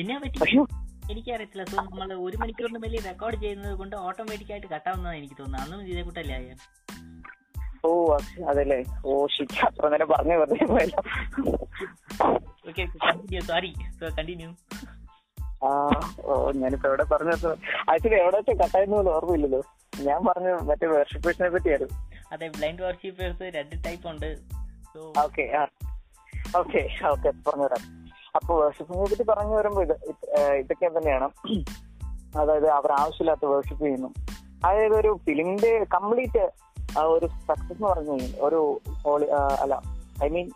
എന്നാ പറ്റി എനിക്കറിയത്തില്ല. സോ നമ്മൾ ഒരു മണിക്കൂറിന് മേലെ റെക്കോർഡ് ചെയ്യുന്നത് കൊണ്ട് ഓട്ടോമാറ്റിക് ആയിട്ട് കട്ടാവുന്നതാണ് എനിക്ക് തോന്നുന്നത്. അന്നും ഇതേ കൂട്ടല്ലേ ആയ? ഓ അത് അതല്ലേ? ഓ ഷിറ്റ് അത്ര നേരം പറഞ്ഞു വെറുതെ പോയല്ലോ. Okay continue sorry so continue ആ ഓ ഞാനിപ്പോ എവിടെ പറഞ്ഞു ആക്ച്വലി എവിടെ വെച്ചാൽ കട്ടായിരുന്നു പോലും ഓർമ്മയില്ലല്ലോ. ഞാൻ പറഞ്ഞു മറ്റേ വർഷിപ്പേഴ്സിനെ പറ്റിയായിരുന്നു. അതെ ബ്ലൈൻഡ് വർഷിപ്പേഴ്സ് രണ്ട് ടൈപ്പ് ഉണ്ട്. ഓക്കെ ഓക്കെ ഓക്കെ പറഞ്ഞുതരാം. അപ്പൊ വർഷിപ്പിനെ പറ്റി പറഞ്ഞു വരുമ്പോ ഇത് ഇത്, ഇതൊക്കെ തന്നെയാണ്. അതായത് അവർ ആവശ്യമില്ലാത്ത വേർഷിപ്പ് ചെയ്യുന്നു. അതായത് ഒരു ഫിലിമിന്റെ കംപ്ലീറ്റ് ഒരു സക്സസ് എന്ന് പറഞ്ഞു ഒരു ഹോളി അല്ല ഐ മീൻ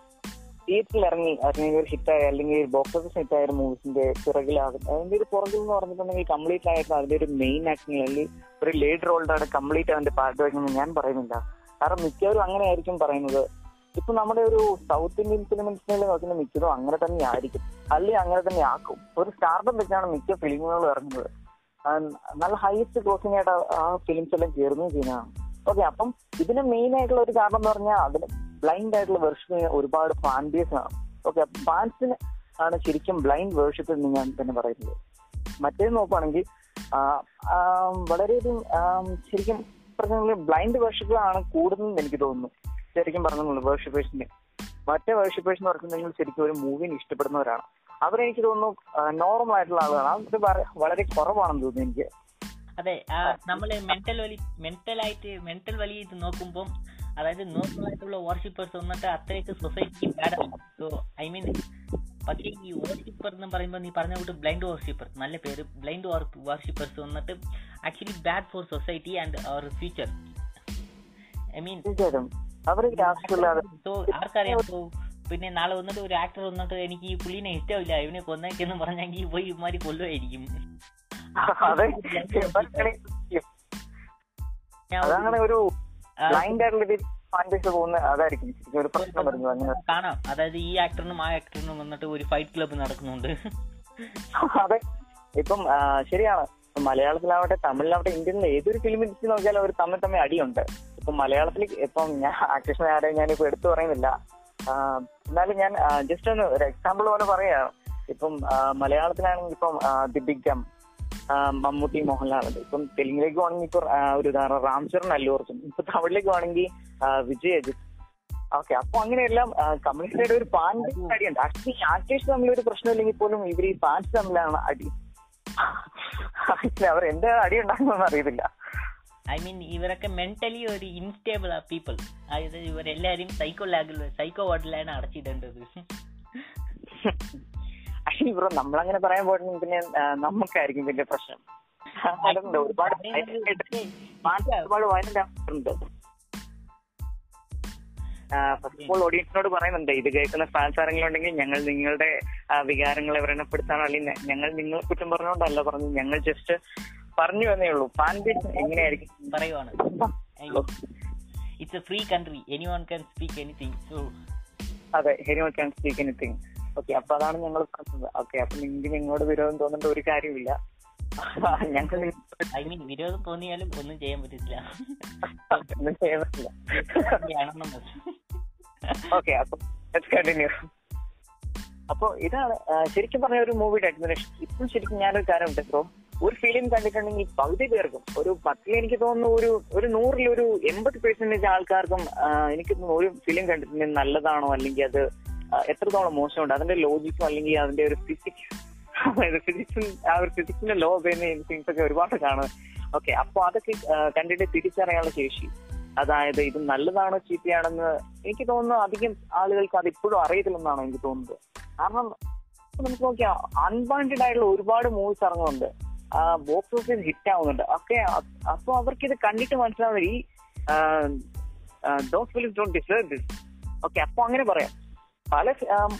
തിയേറ്ററിൽ ഇറങ്ങി അല്ലെങ്കിൽ ഒരു ഹിറ്റായ അല്ലെങ്കിൽ ബോക്സ് ഓഫീസ് ഹിറ്റായ ഒരു മൂവീസിന്റെ പിറകിലാകും അതിന്റെ ഒരു പുറകിൽ എന്ന് പറഞ്ഞിട്ടുണ്ടെങ്കിൽ കംപ്ലീറ്റ് ആയിട്ട് അതിന്റെ ഒരു മെയിൻ ആക്ടിങ് അല്ലെങ്കിൽ ഒരു ലീഡ് റോളിലാണ് കംപ്ലീറ്റ് അവന്റെ പാട്ട് വയ്ക്കുന്നത് ഞാൻ പറയുന്നില്ല. കാരണം മിക്കവരും അങ്ങനെ ആയിരിക്കും പറയുന്നത്. ഇപ്പൊ നമ്മുടെ ഒരു സൗത്ത് ഇന്ത്യൻ ഫിലിമിൻസിനെ നോക്കുന്ന മിക്കതും അങ്ങനെ തന്നെ ആയിരിക്കും അല്ലെങ്കിൽ അങ്ങനെ തന്നെ ആക്കും ഒരു സ്റ്റാർഡം വെച്ചാണ് മിക്ക ഫിലിമുകളും ഇറങ്ങുന്നത്. നല്ല ഹൈസ്റ്റ് ക്രോസിംഗ് ആയിട്ട് ആ- ഫിലിംസ് എല്ലാം കയറുകയും ചെയ്യുന്നതാണ് ഓക്കെ അപ്പം ഇതിന് മെയിൻ ആയിട്ടുള്ള ഒരു കാരണം എന്ന് പറഞ്ഞാൽ അതിന് ബ്ലൈൻഡ് ആയിട്ടുള്ള വെർഷന് ഒരുപാട് ഫാൻ ബേസ് ആണ് ഓക്കെ ഫാൻസിന് ആണ് ശരിക്കും ബ്ലൈൻഡ് വേർഷിപ്പ് എന്ന് ഞാൻ തന്നെ പറയുന്നത്. മറ്റേത് നോക്കുകയാണെങ്കിൽ വളരെയധികം ശരിക്കും പറഞ്ഞാൽ ബ്ലൈൻഡ് വേർഷിപ്പുകളാണ് കൂടുതലെന്ന് എനിക്ക് തോന്നുന്നു. ശരിക്കും പറഞ്ഞുള്ളൂ വേർഷിപ്പേഴ്സിന്റെ മറ്റേ വേർഷിപ്പേഴ്സ് എന്ന് പറഞ്ഞിട്ടുണ്ടെങ്കിൽ ശരിക്കും ഒരു മൂവിനെ ഇഷ്ടപ്പെടുന്നവരാണ്. അവരെനിക്ക് തോന്നുന്നു നോർമൽ ആയിട്ടുള്ള ആളുകളാണ്. അത് വളരെ- കുറവാണെന്ന് തോന്നുന്നു എനിക്ക്. അതെ നമ്മൾ മെന്റൽ വലി മെന്റൽ ആയിട്ട് മെന്റൽ വലി ഇത് നോക്കുമ്പോൾ അതായത് നോർമൽ ആയിട്ടുള്ള വർഷിപ്പേഴ്സ് വന്നിട്ട് അത്രയ്ക്ക് സൊസൈറ്റിക്ക് ബാഡ് സോ ഐ മീൻ പക്ഷേ ഈ വർഷിപ്പർ എന്ന് പറയുമ്പോൾ നീ പറഞ്ഞ കൂട്ട് ബ്ലൈൻഡ് വർഷിപ്പർ നല്ല പേര്. ബ്ലൈൻഡ് വർഷിപ്പേഴ്സ് വന്നിട്ട് actually bad for society and our future I mean അവർക്ക് ആവശ്യമില്ലാതെ സോ ആർക്കറിയാം സോ പിന്നെ നാളെ വന്നിട്ട് ഒരു ആക്ടർ വന്നിട്ട് എനിക്ക് ഈ പുള്ളിനെ ഇഷ്ടമില്ല ഇവനെ കൊന്നേക്കെന്ന് പറഞ്ഞെങ്കിൽ പോയി ഇമാരി കൊല്ലുമായിരിക്കും അതങ്ങനെ ഒരു ആ, ബ്ലൈൻഡ് ആയിട്ടുള്ള ഒരു ഫാൻ പോകുന്ന അതായിരിക്കും. ഒരു പ്രശ്നം വരുന്നത് അങ്ങനെ. കാണാം. അതായത് ഈ ആക്ടറിനും ആ ആക്ടറിനും വന്നിട്ട് ഒരു ഫൈറ്റ് ക്ലബ്ബ് നടക്കുന്നുണ്ട്. അതെ. ഇപ്പം ശരിയാണ്. മലയാളത്തിലാവട്ടെ തമിഴിലാവട്ടെ ഇന്ത്യയിലെ ഏതൊരു ഫിലിം ഇൻഡസ്ട്രി നോക്കിയാലും അവർ തമ്മിൽ തമ്മിൽ അടിയുണ്ട്. ഇപ്പം മലയാളത്തിൽ ഇപ്പം ഞാൻ ആക്ടേഴ്സിനെ ആരെയും ഞാനിപ്പോ എടുത്തു പറയുന്നില്ല. എന്നാലും ഞാൻ ജസ്റ്റ് ഒന്ന് ഒരു എക്സാമ്പിൾ പോലെ പറയാം. ഇപ്പം മലയാളത്തിലാണെങ്കിൽ ഇപ്പം ദി ഗം മമ്മൂട്ടി മോഹൻലാൽ ഇപ്പം തെലുങ്കിലേക്ക് പോകണമെങ്കിൽ ഇപ്പൊ ഒരു ഉദാഹരണം റാംചരൺ അല്ലൂർജുൻ ഇപ്പൊ തമിഴിലേക്ക് പോകണമെങ്കിൽ വിജയ് അജിത് ഓക്കെ അപ്പൊ അങ്ങനെയെല്ലാം കമ്മ്യൂണിസ്റ്റുകാരുടെ ഒരു പാന്റ് അടിയുണ്ട്. ആക്ച്വലി ആക്ടേഴ്സ് തമ്മിൽ ഒരു പ്രശ്നമില്ലെങ്കിൽ പോലും ഇവർ ഈ പാൻസ് തമ്മിലാണ് അടി. അവർ എന്താ അടി ഉണ്ടാക്കുന്നതെന്ന് അറിയത്തില്ല. ഐ മീൻ ഇവരൊക്കെ മെന്റലി ഒരു ഇൻസ്റ്റേബിൾ ആ പീപ്പിൾ അതായത് ഇവരെല്ലാരും സൈക്കോ ലാഗിൽ സൈക്കോ വാർഡിലാണ് അടച്ചിടേണ്ടത്. ബ്രോ നമ്മളങ്ങനെ പറയാൻ പോയിട്ട് പിന്നെ നമുക്കായിരിക്കും വലിയ പ്രശ്നം. ഒരുപാട് ഒരുപാട് വയലന്റ് ഫസ്റ്റ് ഓഫ് ഓൾ ഓഡിയൻസിനോട് പറയുന്നുണ്ട്. ഇത് കേൾക്കുന്ന ഫാൻസ് ആരെങ്കിലും ഉണ്ടെങ്കിൽ ഞങ്ങൾ നിങ്ങളുടെ വികാരങ്ങളെ വ്രണപ്പെടുത്താനോ അല്ലെങ്കിൽ ഞങ്ങൾ നിങ്ങളെ കുറ്റം പറഞ്ഞുകൊണ്ടല്ല പറഞ്ഞു ഞങ്ങൾ ജസ്റ്റ് പറഞ്ഞു എന്നേ ഉള്ളൂ. ഫാൻ ബേസ് എങ്ങനെയായിരിക്കും? പറയുവാണ്. It's a free country anyone can speak anything so അതെ ഹെരിമോൾ ക്യാൻ സ്പീക്ക് എനിത്തിങ് ഓക്കെ അപ്പൊ അതാണ് ഞങ്ങൾ പറഞ്ഞത്. ഓക്കെ അപ്പൊ നിങ്ങൾക്ക് ഞങ്ങളോട് വിരോധം തോന്നേണ്ട ഒരു കാര്യമില്ല. ഞങ്ങൾ ഐ മീൻ വിരോധം തോന്നിയാലും ഒന്നും ചെയ്യാൻ പറ്റില്ല ഒന്നും ചെയ്യാൻ പറ്റില്ല. ഓക്കെ അപ്പൊ കണ്ടിന്യൂ അപ്പൊ ഇതാണ് ശരിക്കും പറഞ്ഞ ഒരു മൂവിയുടെ അഡ്മിനേഷൻ ഇപ്പം ശരിക്കും ഞാനൊരു കാര്യം ബ്രോ ഒരു ഫിലിം കണ്ടിട്ടുണ്ടെങ്കിൽ പകുതി പേർക്കും ഒരു പത്തിൽ എനിക്ക് തോന്നുന്നു ഒരു ഒരു നൂറിൽ ഒരു എൺപത് പെർസെന്റേജ് ആൾക്കാർക്കും എനിക്ക് ഒരു ഫിലിം കണ്ടിട്ടുണ്ടെങ്കിൽ നല്ലതാണോ? അല്ലെങ്കിൽ അത് എത്രത്തോളം മോശമുണ്ട്? അതിന്റെ ലോജിക്കും അല്ലെങ്കിൽ അതിന്റെ ഒരു ഫിസിക്സ് ഫിസിക്സും ആ ഒരു ഫിസിക്സിന്റെ ലോ ഉപയോഗിക്കുന്ന തിങ്സ് ഒക്കെ ഒരുപാട് കാണും ഓക്കെ അപ്പൊ അതൊക്കെ കണ്ടിട്ട് തിരിച്ചറിയാനുള്ള ശേഷി. അതായത് ഇത് നല്ലതാണോ ചീത്തയാണെന്ന് എനിക്ക് തോന്നുന്നു അധികം ആളുകൾക്ക് അത് ഇപ്പോഴും അറിയത്തില്ലെന്നാണ് എനിക്ക് തോന്നുന്നത്. കാരണം നമുക്ക് നോക്കിയാൽ അൺവാണ്ടഡ് ആയിട്ടുള്ള ഒരുപാട് മൂവീസ് ഇറങ്ങുന്നുണ്ട്. ബോക്സ് ഓഫീസ് ഹിറ്റ് ആവുന്നുണ്ട്. ഒക്കെ അപ്പൊ അവർക്ക് ഇത് കണ്ടിട്ട് മനസ്സിലാവുന്നത് ഈ those films don't deserve this okay അപ്പൊ അങ്ങനെ പറയാം. പല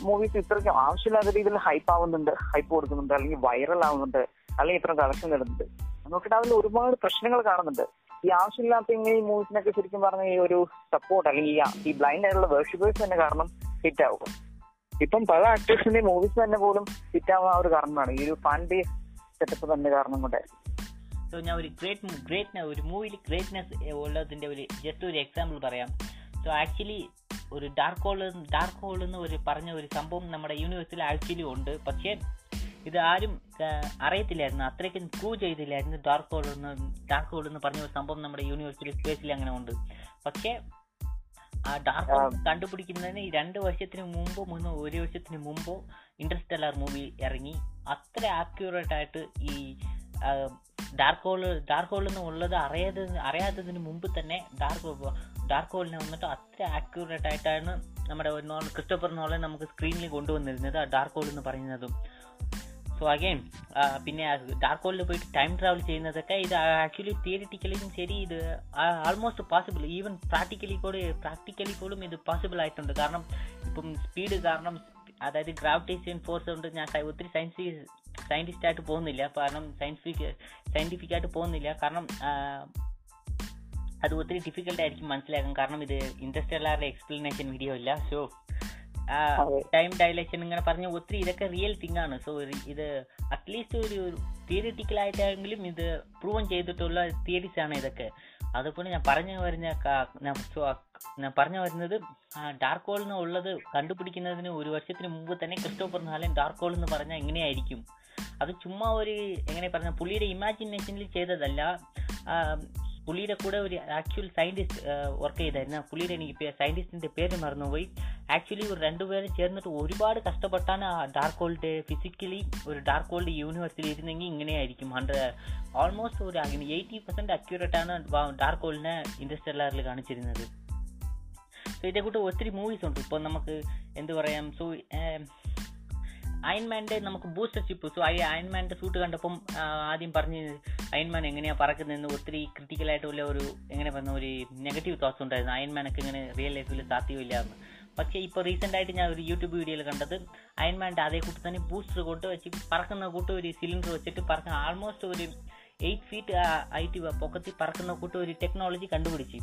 മൂവീസ് ഇത്രയ്ക്കും ആവശ്യമില്ലാത്ത രീതിയിൽ ഹൈപ്പ് ആവുന്നുണ്ട് ഹൈപ്പ് കൊടുക്കുന്നുണ്ട് അല്ലെങ്കിൽ വൈറൽ ആവുന്നുണ്ട് അല്ലെങ്കിൽ ഇത്ര കളക്ഷൻ നേടുന്നുണ്ട് നോക്കിയിട്ട് അതിൽ ഒരുപാട് പ്രശ്നങ്ങൾ കാണുന്നുണ്ട്. ഈ ആവശ്യമില്ലാത്ത ഈ മൂവീസിനൊക്കെ ശരിക്കും പറഞ്ഞ ഈ ഒരു സപ്പോർട്ട് അല്ലെങ്കിൽ ഈ ബ്ലൈൻഡ് ആയിട്ടുള്ള വേർഷിപ്പേഴ്സ് തന്നെ കാരണം ഹിറ്റ് ആവുക. ഇപ്പം പല ആക്ടേഴ്സിന്റെ മൂവീസ് തന്നെ പോലും ഹിറ്റ് ആവുന്ന ആ ഒരു കാരണമാണ്. ഈ ഒരു ഫാൻ ബേസ് സെറ്റപ്പ് തന്നെ കാരണം കൊണ്ടായിരുന്നു സോ ഞാൻ ഒരു ഗ്രേറ്റ് ഗ്രേറ്റ് ഒരു മൂവിയിൽ ഗ്രേറ്റ്നെസ് ഉള്ളതിന്റെ ഒരു ജസ്റ്റ് ഒരു എക്സാമ്പിൾ പറയാം. സോ ആക്ച്വലി ഒരു ഡാർക്ക് ഹോൾ ഡാർക്ക് ഹോൾ എന്ന് ഒരു പറഞ്ഞ ഒരു സംഭവം നമ്മുടെ യൂണിവേഴ്സിൽ ആക്ച്വലി ഉണ്ട്. പക്ഷേ ഇത് ആരും അറിയത്തില്ലായിരുന്നു. അത്രയ്ക്കും പ്രൂവ് ചെയ്തില്ലായിരുന്നു ഡാർക്ക് ഹോൾ എന്ന് ഡാർക്ക് ഹോൾ എന്ന് പറഞ്ഞ ഒരു സംഭവം നമ്മുടെ യൂണിവേഴ്സിൽ സ്പേസിൽ അങ്ങനെ ഉണ്ട്. പക്ഷേ ആ ഡാർക്ക് ഹോൾ കണ്ടുപിടിക്കുന്നതിന് രണ്ട് വർഷത്തിന് മുമ്പോ മൂന്നോ ഒരു വർഷത്തിന് മുമ്പോ ഇൻട്രസ്റ്റെല്ലാർ മൂവി ഇറങ്ങി. അത്ര ആക്യുറേറ്റ് ആയിട്ട് ഈ ഡാർക്ക് ഹോൾ ഡാർക്ക് ഹോളിൽ നിന്ന് ഉള്ളത് അറിയാതെ അറിയാത്തതിന് മുമ്പ് തന്നെ ഡാർക്ക് ഡാർക്ക് ഹോളിനെ വന്നിട്ട് അത്ര ആക്യുറേറ്റ് ആയിട്ടാണ് നമ്മുടെ നോൾ ക്രിസ്റ്റോഫർ നോളെ നമുക്ക് സ്ക്രീനിൽ കൊണ്ടുവന്നിരുന്നത് ആ ഡാർക്ക് ഹോൾ എന്ന് പറയുന്നതും. സോ അഗെയിൻ പിന്നെ ഡാർക്ക് ഹോളിൽ പോയിട്ട് ടൈം ട്രാവൽ ചെയ്യുന്നതൊക്കെ ഇത് ആക്ച്വലി തിയറിറ്റിക്കലിയും ശരി ഇത് ആൾമോസ്റ്റ് പോസിബിൾ ഈവൻ പ്രാക്ടിക്കലി കൂടെ പ്രാക്ടിക്കലി പോലും ഇത് പോസിബിൾ ആയിട്ടുണ്ട്. കാരണം ഇപ്പം സ്പീഡ് കാരണം അതായത് ഗ്രാവിറ്റേഷൻ ഫോഴ്സ് കൊണ്ട് ഞാൻ ഒത്തിരി സയൻസ് സയന്റിസ്റ്റ് ആയിട്ട് പോകുന്നില്ല. കാരണം സയൻസിഫിക് സയന്റിഫിക് ആയിട്ട് പോകുന്നില്ല. കാരണം അത് ഒത്തിരി ഡിഫിക്കൽട്ട് ആയിരിക്കും മനസ്സിലാക്കാൻ. കാരണം ഇത് ഇൻഡസ്ട്രിയലാരുടെ എക്സ്പ്ലനേഷൻ വീഡിയോ ഇല്ല സോ ടൈം ഡയലേഷൻ ഇങ്ങനെ പറഞ്ഞ ഒത്തിരി ഇതൊക്കെ റിയൽ തിങ് ആണ്. സോ ഇത് അറ്റ്ലീസ്റ്റ് ഒരു തിയറിറ്റിക്കൽ ആയിട്ടെങ്കിലും ഇത് പ്രൂവൻ ചെയ്തിട്ടുള്ള തിയറീസ് ആണ് ഇതൊക്കെ. അതുപോലെ ഞാൻ പറഞ്ഞു വരുന്ന ഞാൻ പറഞ്ഞു വരുന്നത് ഡാർക്ക് ഹോൾ എന്ന് ഉള്ളത് കണ്ടുപിടിക്കുന്നതിന് ഒരു വർഷത്തിന് മുമ്പ് തന്നെ ക്രിസ്റ്റോഫർ നാലൻ ഡാർക്ക് ഹോൾ എന്ന് പറഞ്ഞാൽ എങ്ങനെയായിരിക്കും അത് ചുമ്മാ ഒരു എങ്ങനെ പറഞ്ഞ പുള്ളിയുടെ ഇമാജിനേഷനിൽ ചെയ്തതല്ല. പുള്ളിയുടെ കൂടെ ഒരു ആക്ച്വൽ സയന്റിസ്റ്റ് വർക്ക് ചെയ്തായിരുന്നു. പുള്ളിയുടെ എനിക്ക് സയന്റിസ്റ്റിന്റെ പേര് മറന്നുപോയി. ആക്ച്വലി ഒരു രണ്ടുപേരും ചേർന്നിട്ട് ഒരുപാട് കഷ്ടപ്പെട്ടാണ് ആ ഡാർക്ക് ഹോൾഡ് ഫിസിക്കലി ഒരു ഡാർക്ക് ഹോൾഡ് യൂണിവേഴ്സിൽ ഇരുന്നെങ്കിൽ ഇങ്ങനെയായിരിക്കും. ഹൺഡ്രഡ് ഓൾമോസ്റ്റ് ഒരു എയ്റ്റി പെർസെന്റ് ആണ് ഡാർക്ക് ഹോളിനെ ഇൻഡസ്ട്രിയലാറിൽ കാണിച്ചിരുന്നത്. സോ ഇതേക്കൂട്ട് ഒത്തിരി മൂവീസ് ഉണ്ട്. ഇപ്പോൾ നമുക്ക് എന്ത് പറയാം? സോ അയൺമാന്റെ നമുക്ക് ബൂസ്റ്റർ ചിപ്പ് സോ ഈ അയൺമാന്റെ സൂട്ട് കണ്ടപ്പം ആദ്യം പറഞ്ഞ് അയൺമാൻ എങ്ങനെയാണ് പറക്കുന്നതെന്ന് ഒത്തിരി ക്രിട്ടിക്കലായിട്ടുള്ള ഒരു എങ്ങനെ പറഞ്ഞ ഒരു നെഗറ്റീവ് തോട്ട്സ് ഉണ്ടായിരുന്നു. അയൺമാനൊക്കെ ഇങ്ങനെ റിയൽ ലൈഫിൽ സാധ്യമില്ല എന്ന്. പക്ഷേ ഇപ്പോൾ റീസെന്റ് ആയിട്ട് ഞാൻ ഒരു യൂട്യൂബ് വീഡിയോയിൽ കണ്ടത് അയൺമാന്റെ അതേ കൂട്ട് തന്നെ ബൂസ്റ്റർ കൊണ്ട് വെച്ച് പറക്കുന്ന കൂട്ട് ഒരു സിലിണ്ടർ വെച്ചിട്ട് പറക്കുന്ന ആൾമോസ്റ്റ് ഒരു എയ്റ്റ് ഫീറ്റ് ആയിട്ട് പൊക്കത്തിൽ പറക്കുന്ന കൂട്ട് ഒരു ടെക്നോളജി കണ്ടുപിടിച്ച്.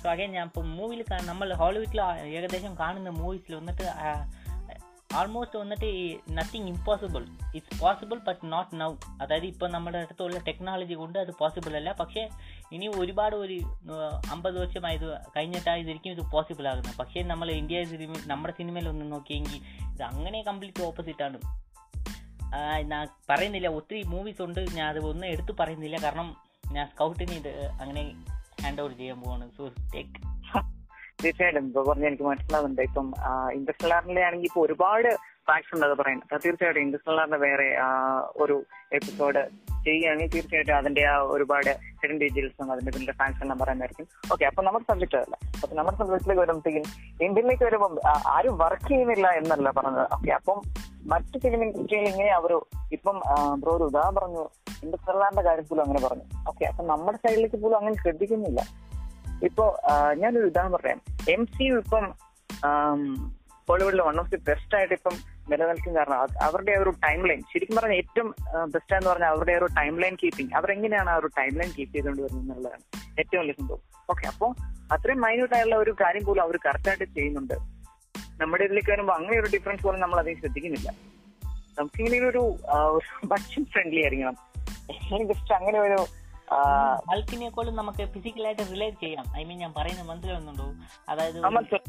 സോ അഗൈൻ ഞാൻ ഇപ്പോൾ മൂവിയിൽ നമ്മൾ ഹോളിവുഡിൽ ഏകദേശം കാണുന്ന മൂവീസിൽ വന്നിട്ട് ആൾമോസ്റ്റ് വന്നിട്ട് nothing impossible it's possible but not now അതായത് ഇപ്പോൾ നമ്മുടെ അടുത്തുള്ള ടെക്നോളജി കൊണ്ട് അത് പോസിബിൾ അല്ല. പക്ഷേ ഇനി ഒരുപാട് ഒരു അമ്പത് വർഷമായത് കഴിഞ്ഞിട്ടായതിരിക്കും ഇത് പോസിബിൾ ആകുന്നത്. പക്ഷേ നമ്മൾ ഇന്ത്യ സിനിമ നമ്മുടെ സിനിമയിൽ ഒന്ന് നോക്കിയെങ്കിൽ ഇത് അങ്ങനെ കംപ്ലീറ്റ് ഓപ്പോസിറ്റ് ആണ്. ഞാൻ പറയുന്നില്ല. ഒത്തിരി മൂവീസ് ഉണ്ട്. ഞാൻ അത് ഒന്നും എടുത്തു പറയുന്നില്ല. കാരണം ഞാൻ സ്കൗട്ടിന് ഇത് അങ്ങനെ ഹാൻഡ് ഓവർ ചെയ്യാൻ പോവാണ്. സോ ടേക്ക് തീർച്ചയായിട്ടും. ഇപ്പൊ പറഞ്ഞ എനിക്ക് മനസ്സിലാവുന്നുണ്ട്. ഇപ്പം ഇൻഡസ്ട്രിയലാറിന്റെ ആണെങ്കിൽ ഇപ്പൊ ഒരുപാട് ഫാക്ട്സ് ഉണ്ട് അത് അപ്പൊ തീർച്ചയായിട്ടും ഇൻഡസ്ട്രിയലാറിന്റെ വേറെ ഒരു എപ്പിസോഡ് ചെയ്യുകയാണെങ്കിൽ തീർച്ചയായിട്ടും അതിന്റെ ആ ഒരുപാട് ഹിഡൻ ഡീറ്റെയിൽസും അതിന്റെ പിന്നിലെ ഫാൻസ് എല്ലാം പറയുന്നതായിരിക്കും. ഓക്കെ അപ്പൊ നമ്മുടെ സബ്ജക്റ്റ് അല്ല അപ്പൊ നമ്മുടെ സബ്ജക്റ്റിലേക്ക് വരുമ്പോഴത്തേക്കും ഇന്ത്യയിലേക്ക് വരുമ്പോൾ ആരും വർക്ക് ചെയ്യുന്നില്ല എന്നല്ല പറഞ്ഞത്. ഓക്കെ അപ്പം മറ്റു ഫിലിം ഇൻഡസ്ട്രിയിൽ ഇങ്ങനെ അവർ ഇപ്പം ബ്രോ ഒരു ഉദാഹരണം പറഞ്ഞു. ഇൻഡസ്ട്രിയലാറിന്റെ കാര്യത്തിൽ അങ്ങനെ പറഞ്ഞു. ഓക്കെ അപ്പൊ നമ്മുടെ സൈഡിലേക്ക് പോലും അങ്ങനെ ശ്രദ്ധിക്കുന്നില്ല. ഇപ്പോ ഞാനൊരു ഉദാഹരണം പറയാം. എം സി യു ഇപ്പം ബോളിവുഡിലെ വൺ ഓഫ് ദി ബെസ്റ്റ് ആയിട്ട് ഇപ്പം നിലനിൽക്കും കാരണം അവരുടെ ഒരു ടൈം ലൈൻ ശരിക്കും പറഞ്ഞാൽ ഏറ്റവും ബെസ്റ്റ് എന്ന് പറഞ്ഞാൽ അവരുടെ ഒരു ടൈം ലൈൻ കീപ്പിംഗ് അവരെങ്ങനെയാണ് ആ ഒരു ടൈം ലൈൻ കീപ്പ് ചെയ്തുകൊണ്ട് വരുന്നത് എന്നുള്ളതാണ് ഏറ്റവും വലിയ സംഭവം. ഓക്കെ അപ്പോൾ അത്രയും മൈന്യൂട്ട് ആയുള്ള ഒരു കാര്യം പോലും അവർ കറക്റ്റ് ആയിട്ട് ചെയ്യുന്നുണ്ട്. നമ്മുടെ ഇതിലേക്ക് വരുമ്പോൾ അങ്ങനെ ഒരു ഡിഫറൻസ് പോലും നമ്മൾ അധികം ശ്രദ്ധിക്കുന്നില്ല. നമുക്കിങ്ങനെ ഒരു ബഡ്ജറ്റ് ഫ്രണ്ട്ലി ആയിരിക്കണം. ജസ്റ്റ് അങ്ങനെ ഒരു ബൾക്കിനേക്കാളും നമുക്ക് ഫിസിക്കലായിട്ട് റിലേറ്റ് ചെയ്യാം. ഐ മീൻ ഞാൻ പറയുന്നത് മനസ്സിലാവുന്നുണ്ടോ? അതായത്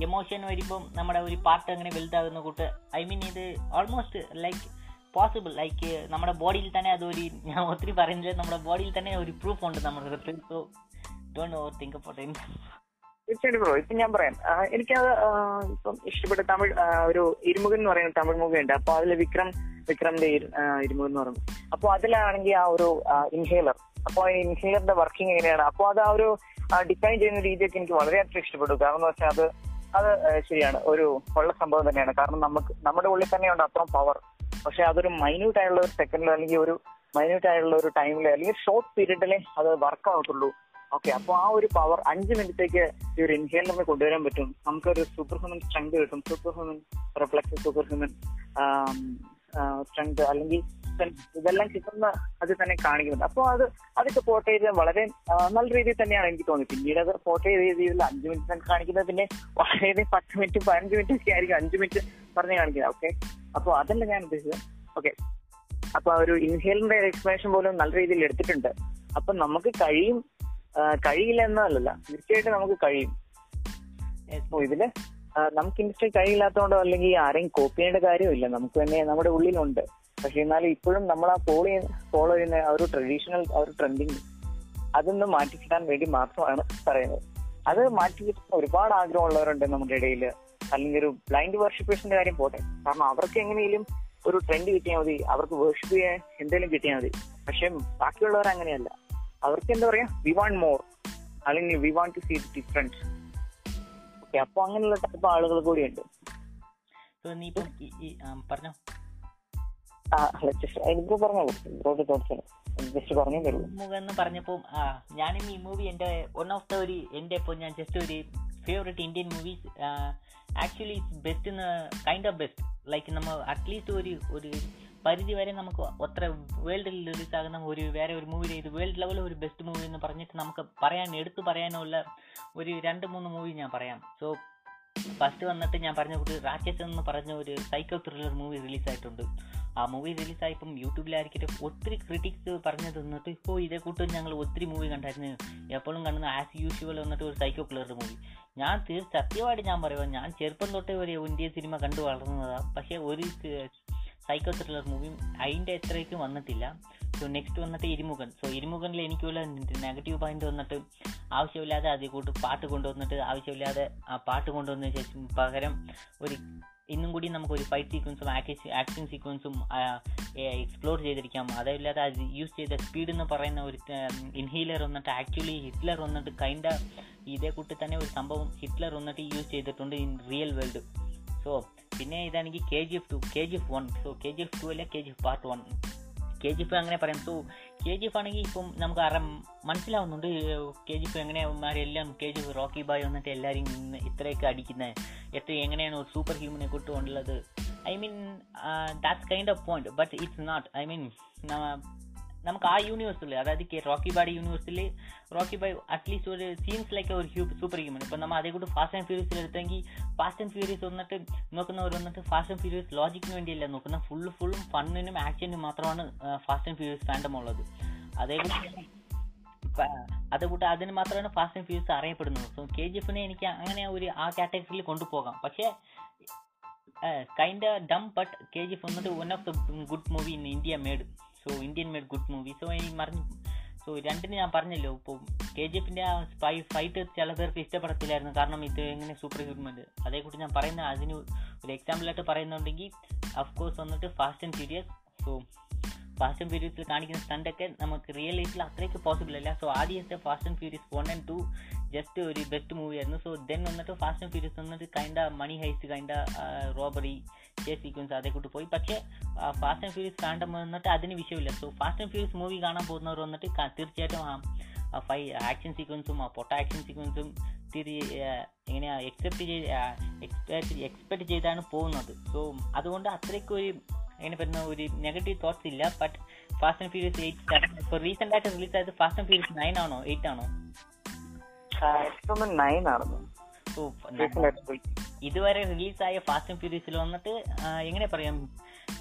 എമോഷൻ വരുമ്പോൾ നമ്മുടെ ഒരു പാർട്ട് അങ്ങനെ വലുതാകുന്ന കൂട്ട് ഐ മീൻ ഇത് ഓൾമോസ്റ്റ് ലൈക്ക് പോസിബിൾ ലൈക്ക് നമ്മുടെ ബോഡിയിൽ തന്നെ അതൊരു ഞാൻ ഒത്തിരി പറയുന്നില്ല നമ്മുടെ ബോഡിയിൽ തന്നെ ഒരു പ്രൂഫ് ഉണ്ട് നമ്മുടെ so don't overthink about it തീർച്ചയായിട്ടും ബ്രോ ഇപ്പൊ ഞാൻ പറയാം. എനിക്കത് ഇപ്പം ഇഷ്ടപ്പെട്ട തമിഴ് ഒരു ഇരുമുഖൻ എന്ന് പറയുന്ന തമിഴ് മൂവി ഉണ്ട്. അപ്പൊ അതിൽ വിക്രം വിക്രമിന്റെ ഇരു- ഇരുമുഖൻ എന്ന് പറയുന്നത്. അപ്പൊ അതിലാണെങ്കിൽ ആ ഒരു ഇൻഹേലർ അപ്പൊ ഇൻഹേലറിന്റെ വർക്കിംഗ് എങ്ങനെയാണ്? അപ്പൊ അത് ആ ഒരു ഡിഫൈൻ ചെയ്യുന്ന രീതിയൊക്കെ എനിക്ക് വളരെയധികം ഇഷ്ടപ്പെട്ടു. കാരണം എന്ന് വെച്ചാൽ അത് അത് ശരിയാണ്. ഒരു ഉള്ള സംഭവം തന്നെയാണ്. കാരണം നമുക്ക് നമ്മുടെ ഉള്ളിൽ തന്നെയുണ്ട് അത്രയും പവർ പക്ഷെ അതൊരു മൈന്യൂട്ട് ആയുള്ള ഒരു സെക്കൻഡിൽ അല്ലെങ്കിൽ ഒരു മൈന്യൂട്ട് ആയുള്ള ഒരു ടൈമിൽ അല്ലെങ്കിൽ ഷോർട്ട് പീരീഡിലെ അത് വർക്ക് ആവത്തുള്ളൂ. ഓക്കെ അപ്പൊ ആ ഒരു പവർ അഞ്ച് മിനിറ്റേക്ക് ഈ ഒരു ഇൻഹേലറിനെ കൊണ്ടുവരാൻ പറ്റും. നമുക്കൊരു സൂപ്പർ ഹ്യൂമൻ സ്ട്രെങ്ത് കിട്ടും. Super human reflex super human strength അല്ലെങ്കിൽ ഇതെല്ലാം കിട്ടുന്ന അത് തന്നെ കാണിക്കുന്നുണ്ട്. അപ്പോൾ അത് അതൊക്കെ പോർട്ട് ചെയ്ത് വളരെ നല്ല രീതിയിൽ തന്നെയാണ് എനിക്ക് തോന്നി പിന്നീട് അത് പോർട്ട് ചെയ്ത രീതിയിൽ അഞ്ച് മിനിറ്റ് തന്നെ കാണിക്കുന്നത് പിന്നെ വളരെ പത്ത് മിനിറ്റ് പതിനഞ്ച് മിനിറ്റ് ഒക്കെ ആയിരിക്കും അഞ്ച് മിനിറ്റ് പറഞ്ഞ് കാണിക്കുന്നത്. ഓക്കെ അപ്പോൾ അതല്ല ഞാൻ ഉദ്ദേശിച്ചത്. ഓക്കെ അപ്പൊ ആ ഒരു ഇൻഹേലിന്റെ എക്സ്പ്ലനേഷൻ പോലും നല്ല രീതിയിൽ എടുത്തിട്ടുണ്ട്. അപ്പൊ നമുക്ക് കഴിയും കഴിയില്ല എന്നതല്ല തീർച്ചയായിട്ടും നമുക്ക് കഴിയും. ഇതിൽ നമുക്ക് ഇൻഡസ്ട്രി കഴിയില്ലാത്തതുകൊണ്ടോ അല്ലെങ്കിൽ ആരെയും കോപ്പി ചെയ്യേണ്ട കാര്യമില്ല. നമുക്ക് തന്നെ നമ്മുടെ ഉള്ളിലുണ്ട്. പക്ഷെ എന്നാലും ഇപ്പോഴും നമ്മൾ ആ ഫോളോ ചെയ്യുന്ന ഫോളോ ചെയ്യുന്ന ആ ഒരു ട്രഡീഷണൽ ആ ഒരു ട്രെൻഡിങ് അതൊന്ന് മാറ്റി കിട്ടാൻ വേണ്ടി മാത്രമാണ് പറയുന്നത്. അത് മാറ്റി ഒരുപാട് ആഗ്രഹമുള്ളവരുണ്ട് നമ്മുടെ ഇടയിൽ. അല്ലെങ്കിൽ ഒരു ബ്ലൈൻഡ് വർഷിപ്പേഴ്സിന്റെ കാര്യം പോട്ടെ. കാരണം അവർക്ക് എങ്ങനെയും ഒരു ട്രെൻഡ് കിട്ടിയാൽ മതി. അവർക്ക് വേർഷിപ്പ് ചെയ്യാൻ എന്തെങ്കിലും കിട്ടിയാൽ മതി. പക്ഷെ ബാക്കിയുള്ളവർ അങ്ങനെയല്ല. അവർക്ക് എന്താ പറയാ? വി വാണ്ട് മോർ അല്ലെങ്കിൽ we want to see difference okay അപ്പൊ അങ്ങനെയുള്ള ടൈപ്പ് ആളുകൾ കൂടിയുണ്ട്. ഇപ്പം പറഞ്ഞോ. എനിക്ക് പറഞ്ഞോളൂ ബ്രോഡ് തോട്ട്സ് ജസ്റ്റ് പറഞ്ഞേ തരുള്ളൂ മുഖം എന്ന് പറഞ്ഞപ്പോൾ ആ ഞാനും ഈ മൂവി എന്റെ വൺ ഓഫ് ദ ഒരു എന്റെ ഇപ്പോൾ ഞാൻ ജസ്റ്റ് ഒരു favourite Indian movies actually best kind of best like നമ്മൾ അറ്റ്ലീസ്റ്റ് ഒരു ഒരു പരിധി വരെ നമുക്ക് അത്ര വേൾഡിൽ റിലീസ് ആകുന്ന ഒരു വേറെ ഒരു മൂവി ഇത് വേൾഡ് ലെവലിൽ ഒരു ബെസ്റ്റ് മൂവി എന്ന് പറഞ്ഞിട്ട് നമുക്ക് പറയാൻ എടുത്തു പറയാനുള്ള ഒരു രണ്ട് മൂന്ന് മൂവി ഞാൻ പറയാം. സോ ഫസ്റ്റ് വന്നിട്ട് ഞാൻ പറഞ്ഞ കൂട്ടി രാക്ഷസ് എന്ന് പറഞ്ഞ ഒരു സൈക്കോ ത്രില്ലർ മൂവി റിലീസായിട്ടുണ്ട് ആ മൂവി റിലീസായപ്പം യൂട്യൂബിലായിരിക്കട്ടെ ഒത്തിരി ക്രിറ്റിക്സ് പറഞ്ഞു തന്നിട്ട് ഇപ്പോൾ ഇതേ കൂട്ടും ഞങ്ങൾ ഒത്തിരി മൂവി കണ്ടായിരുന്നു. എപ്പോഴും കാണുന്ന ആസ് യൂഷ്വൽ വന്നിട്ട് ഒരു സൈക്കോ ത്രില്ലർ മൂവി ഞാൻ സത്യമായിട്ട് ഞാൻ പറയുക ഞാൻ ചെറുപ്പം തൊട്ടേ ഒരു ഇന്ത്യൻ സിനിമ കണ്ടു വളർന്നതാണ് പക്ഷേ ഒരു സൈക്കോ ത്രില്ലർ മൂവി അതിന്റെ എത്രയ്ക്ക് വന്നിട്ടില്ല. സോ നെക്സ്റ്റ് വന്നിട്ട് ഇരുമുഖൻ. സോ ഇരുമുഖനിൽ എനിക്കുള്ള നെഗറ്റീവ് പോയിന്റ് വന്നിട്ട് ആവശ്യമില്ലാതെ അതിൽ കൂട്ട് പാട്ട് കൊണ്ടുവന്നിട്ട് ആവശ്യമില്ലാതെ ആ പാട്ട് കൊണ്ടുവന്നതിന് ശേഷം പകരം ഒരു ഇന്നും കൂടി നമുക്ക് ഒരു ഫൈറ്റ് സീക്വൻസും ആക്ഷൻ സീക്വൻസും എക്സ്പ്ലോർ ചെയ്തിരിക്കാം. അതല്ലാതെ അത് യൂസ് ചെയ്ത സ്പീഡ് എന്ന് പറയുന്ന ഒരു ഇൻഹീലർ വന്നിട്ട് ആക്ച്വലി ഹിറ്റ്ലർ വന്നിട്ട് കൈൻഡ് ഇതേ കൂട്ടി തന്നെ ഒരു സംഭവം ഹിറ്റ്ലർ വന്നിട്ട് യൂസ് ചെയ്തിട്ടുണ്ട് ഇൻ റിയൽ വേൾഡ് സോ പിന്നെ ഇതാണെങ്കിൽ K G F two K G F one so K G F two അല്ല K G F part one K G F അങ്ങനെ പറയാം. സോ കെ ജി എഫ് ആണെങ്കിൽ ഇപ്പം നമുക്ക് അറ മനസ്സിലാവുന്നുണ്ട് K G F എങ്ങനെയാമാരെല്ലാം K G F Rocky Bhai വന്നിട്ട് എല്ലാവരും ഇത്രയൊക്കെ അടിക്കുന്നത് എത്ര എങ്ങനെയാണ് ഒരു സൂപ്പർ ഹ്യൂമനെ കൊണ്ടുകൊണ്ടുള്ളത് I mean that's kind of point but it's not I mean നമുക്ക് ആ യൂണിവേഴ്സിൽ അതായത് റോക്കി ബാഡി യൂണിവേഴ്സിൽ റോക്കി ബൈ അറ്റ്ലീസ്റ്റ് ഒരു സീൻസ് ലൈക്ക് ഒരു സൂപ്പർ ഹ്യൂമൻ ഇപ്പോൾ നമ്മൾ അതേ കൂടി ഫാസ്റ്റ് ആൻഡ് ഫ്യൂരിയസിൽ എടുത്തെങ്കിൽ ഫാസ്റ്റ് ആൻഡ് ഫ്യൂരിയസ് വന്നിട്ട് നോക്കുന്നവർ വന്നിട്ട് ഫാസ്റ്റ് ആൻഡ് ഫ്യൂരിയസ് ലോജിക്കിന് വേണ്ടിയല്ല നോക്കുന്ന? ഫുള്ള് ഫുള്ളും ഫണ്ണിനും ആക്ഷനും മാത്രമാണ് ഫാസ്റ്റ് ആൻഡ് ഫ്യൂരിയസ് ഫാൻഡം ഉള്ളത്. അതേ കൂടി അതുകൂട്ട് അതിന് മാത്രമാണ് ഫാസ്റ്റ് ആൻഡ് ഫ്യൂരിയസ് അറിയപ്പെടുന്നത്. സോ കെ ജി എഫിനെ എനിക്ക് അങ്ങനെ ഒരു ആ കാറ്റഗറിയിൽ കൊണ്ടുപോകാം. പക്ഷേ kind Dum but K G F വന്നിട്ട് one of the good movie in India made so Indian made good movie so ഈ മറിഞ്ഞു സോ രണ്ടിന് ഞാൻ പറഞ്ഞല്ലോ ഇപ്പോൾ കെ ജി എഫിന്റെ ആ സ്പൈ ഫൈറ്റ് ചില പേർക്ക് ഇഷ്ടപ്പെടത്തില്ലായിരുന്നു. കാരണം ഇത് എങ്ങനെ സൂപ്പർ ഹ്യൂമൻ അതേക്കുറിച്ച് ഞാൻ പറയുന്ന അതിന് ഒരു എക്സാമ്പിളായിട്ട് പറയുന്നുണ്ടെങ്കിൽ അഫ്കോഴ്സ് വന്നിട്ട് fast and furious so fast and ഫ്യൂരിയസിൽ കാണിക്കുന്ന സ്റ്റണ്ടൊക്കെ നമുക്ക് റിയൽ ലൈഫിൽ അത്രയ്ക്ക് പോസിബിൾ അല്ല. സോ ആദ്യത്തെ Fast and Furious one and two just ഒരു ബെസ്റ്റ് മൂവി ആയിരുന്നു. സോ ദെൻ വന്നിട്ട് ഫാസ്റ്റ് ആൻഡ് ഫ്യൂരിയസ് വന്നിട്ട് kinda money heist kinda robbery chase sequence അതേ കൂട്ട് പോയി. പക്ഷേ ഫാസ്റ്റ് ആൻഡ് ഫ്യൂരിയസ് കാണുമ്പോൾ വന്നിട്ട് അതിന് വിഷയമില്ല. So Fast and Furious movie കാണാൻ പോകുന്നവർ വന്നിട്ട് തീർച്ചയായിട്ടും ആ ഫൈ ആക്ഷൻ സീക്വൻസും ആ പൊട്ട ആക്ഷൻ സീക്വൻസും തിരി എങ്ങനെയാ എക്സെപ്റ്റ് ചെയ്ത് എക്സ്പെക്ട് എക്സ്പെക്ട് ചെയ്താണ് പോകുന്നത്. സോ അതുകൊണ്ട് അത്രയ്ക്ക് ഒരു പറ്റുന്ന ഒരു നെഗറ്റീവ് തോട്ട്സ് ഇല്ല but Fast and Furious eight ഇപ്പോൾ റീസെന്റ് ആയിട്ട് റിലീസ് ആയത് ഫാസ്റ്റ് ആൻഡ് ഫ്യൂരിയസ് നയൻ ആണോ? എയ്റ്റ് ആണോ? നയൻ റിലീസ് ആയ ഇതുവരെ റിലീസായ ഫാസ്റ്റ് ആൻഡ് ഫ്യൂരിയസിൽ വന്നിട്ട് എങ്ങനെ പറയാം?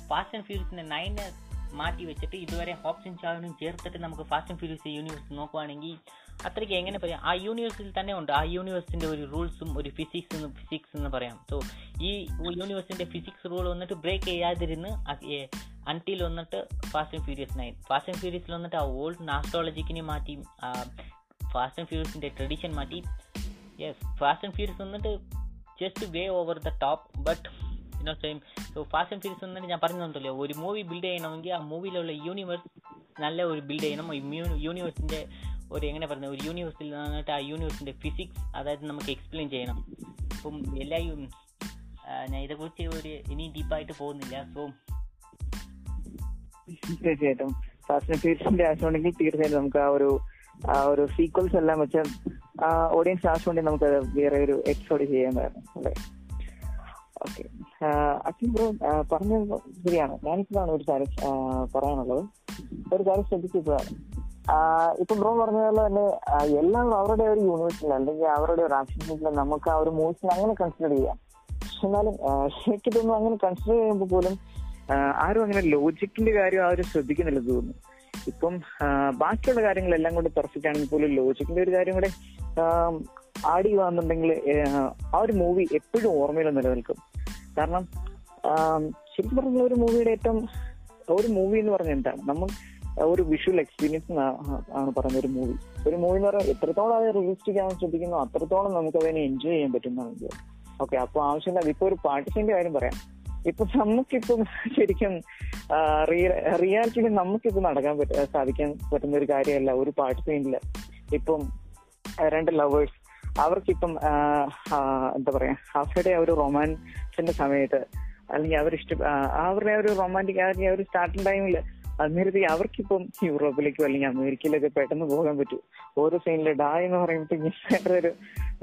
ഫാസ്റ്റ് ആൻഡ് ഫ്യൂരിയസിന്റെ നയന് മാറ്റി വെച്ചിട്ട് ഇതുവരെ ഹോപ്സും ചാവിനും ചേർത്തിട്ട് നമുക്ക് ഫാസ്റ്റ് ആൻഡ് ഫ്യൂരിയസ് യൂണിവേഴ്സ് നോക്കുവാണെങ്കിൽ അത്രയ്ക്ക് എങ്ങനെ പറയാം? ആ യൂണിവേഴ്സിൽ തന്നെ ഉണ്ട്. ആ യൂണിവേഴ്സിന്റെ ഒരു റൂൾസും ഒരു ഫിസിക്സ് ഫിസിക്സ് എന്ന് പറയാം. സോ ഈ യൂണിവേഴ്സിന്റെ ഫിസിക്സ് റൂൾ വന്നിട്ട് ബ്രേക്ക് ചെയ്യാതിരുന്ന് അൺടിൽ വന്നിട്ട് Fast and Furious nine Fast and ഫ്യൂരിയസിൽ വന്നിട്ട് ആ ഓൾഡ് നാസ്ട്രോളജിക്കിനെ മാറ്റി ഫാസ്റ്റ് ആൻഡ് ഫ്യൂരിയസിന്റെ ട്രഡീഷൻ മാറ്റി. യെസ് ഫാസ്റ്റ് ആൻഡ് ഫ്യൂരിയസ് വന്നിട്ട് just way over the top but ഇന്നോ same so Fast and Furious വന്നിട്ട് ഞാൻ പറഞ്ഞിട്ടുണ്ടല്ലോ ഒരു മൂവി ബിൽഡ് ചെയ്യണമെങ്കിൽ ആ മൂവിയിലുള്ള യൂണിവേഴ്സ് നല്ല ഒരു ബിൽഡ് ചെയ്യണം. യൂണിവേഴ്സിന്റെ ഒരു എങ്ങനെ പറഞ്ഞത് ഒരു യൂണിവേഴ്സിൽ നിന്നിട്ട് ആ യൂണിവേഴ്സിന്റെ ഫിസിക്സ് അതായത് നമുക്ക് എക്സ്പ്ലെയിൻ ചെയ്യണം. ഇപ്പം എല്ലാ ഞാൻ ഇതേക്കുറിച്ച് ഒരു ഇനി ഡീപ്പായിട്ട് പോകുന്നില്ല. സോ തീർച്ചയായിട്ടും. ഫ്യൂരിയസിന്റെ ആവശ്യമുണ്ടെങ്കിൽ തീർച്ചയായിട്ടും നമുക്ക് ആ ഒരു ആ ഒരു സീക്വൽസ് എല്ലാം വെച്ച് ഓഡിയൻസ് ആവശ്യമുണ്ടെങ്കിൽ നമുക്ക് വേറെ ഒരു എപ്പിസോഡ് ചെയ്യാമായിരുന്നു അല്ലേ? ഓക്കെ അച്ഛൻ ബ്രോ പറഞ്ഞത് ശരിയാണ്. ഞാനിപ്പോഴാണ് ഒരു കാര്യം പറയാനുള്ളത്. ഒരു കാര്യം ശ്രദ്ധിച്ചപ്പോഴാണ് ഇപ്പൊ ബ്രോ പറഞ്ഞ പോലെ തന്നെ എല്ലാവരും അവരുടെ ഒരു യൂണിവേഴ്സിൽ അല്ലെങ്കിൽ അവരുടെ ഒരു ആക്ഷൻ നമുക്ക് ആ ഒരു മൂവ്സിനെ അങ്ങനെ കൺസിഡർ ചെയ്യാം. പക്ഷെ എന്നാലും എനിക്ക് അങ്ങനെ കൺസിഡർ ചെയ്യുമ്പോൾ പോലും ആരും അങ്ങനെ ലോജിക്കിന്റെ കാര്യം ആരും ശ്രദ്ധിക്കുന്നില്ല തോന്നുന്നു. ഇപ്പം ബാക്കിയുള്ള കാര്യങ്ങളെല്ലാം കൊണ്ട് പെർഫെക്റ്റ് ആണെങ്കിൽ പോലും ലോജിക്കിന്റെ ഒരു കാര്യം കൂടെ ആഡ് ചെയ്യുകയാണെന്നുണ്ടെങ്കിൽ ആ ഒരു മൂവി എപ്പോഴും ഓർമ്മയിൽ നിലനിൽക്കും. കാരണം ശരിക്കും പറഞ്ഞ ഒരു മൂവിയുടെ ഏറ്റവും ഒരു മൂവി എന്ന് പറഞ്ഞാൽ എന്താണ്? നമ്മൾ ഒരു വിഷ്വൽ എക്സ്പീരിയൻസ് ആണ് പറഞ്ഞ ഒരു മൂവി ഒരു മൂവി എന്ന് പറഞ്ഞാൽ എത്രത്തോളം അത് റിയലിസ്റ്റിക് ചെയ്യാൻ ശ്രദ്ധിക്കുന്നു അത്രത്തോളം നമുക്ക് അതിനെ എൻജോയ് ചെയ്യാൻ പറ്റുന്നതാണ് ഓക്കെ അപ്പൊ ആവശ്യമില്ല. ഇപ്പൊ ഒരു പാർട്ടിസിന്റെ കാര്യം പറയാം. ഇപ്പൊ നമുക്കിപ്പം ശരിക്കും റിയാലിറ്റിയിൽ നമുക്കിപ്പോ നടക്കാൻ സാധിക്കാൻ പറ്റുന്ന ഒരു കാര്യമല്ല ഒരു പാർട്ടി സീനിൽ ഇപ്പം രണ്ട് ലവേഴ്സ് അവർക്കിപ്പം എന്താ പറയാ അവരുടെ ഒരു റൊമാൻസിന്റെ സമയത്ത് അല്ലെങ്കിൽ അവർ ഇഷ്ട അവരുടെ ഒരു റൊമാന്റിക് അല്ലെങ്കിൽ ഒരു സ്റ്റാർട്ടിംഗ് ടൈമിൽ അന്നേരത്തെ അവർക്കിപ്പം യൂറോപ്പിലേക്കോ അല്ലെങ്കിൽ അമേരിക്കയിലൊക്കെ പെട്ടെന്ന് പോകാൻ പറ്റൂ. ഓരോ സ്പെയിനിലെ ഡാ എന്ന് പറയുമ്പോഴത്തേക്കും ഒരു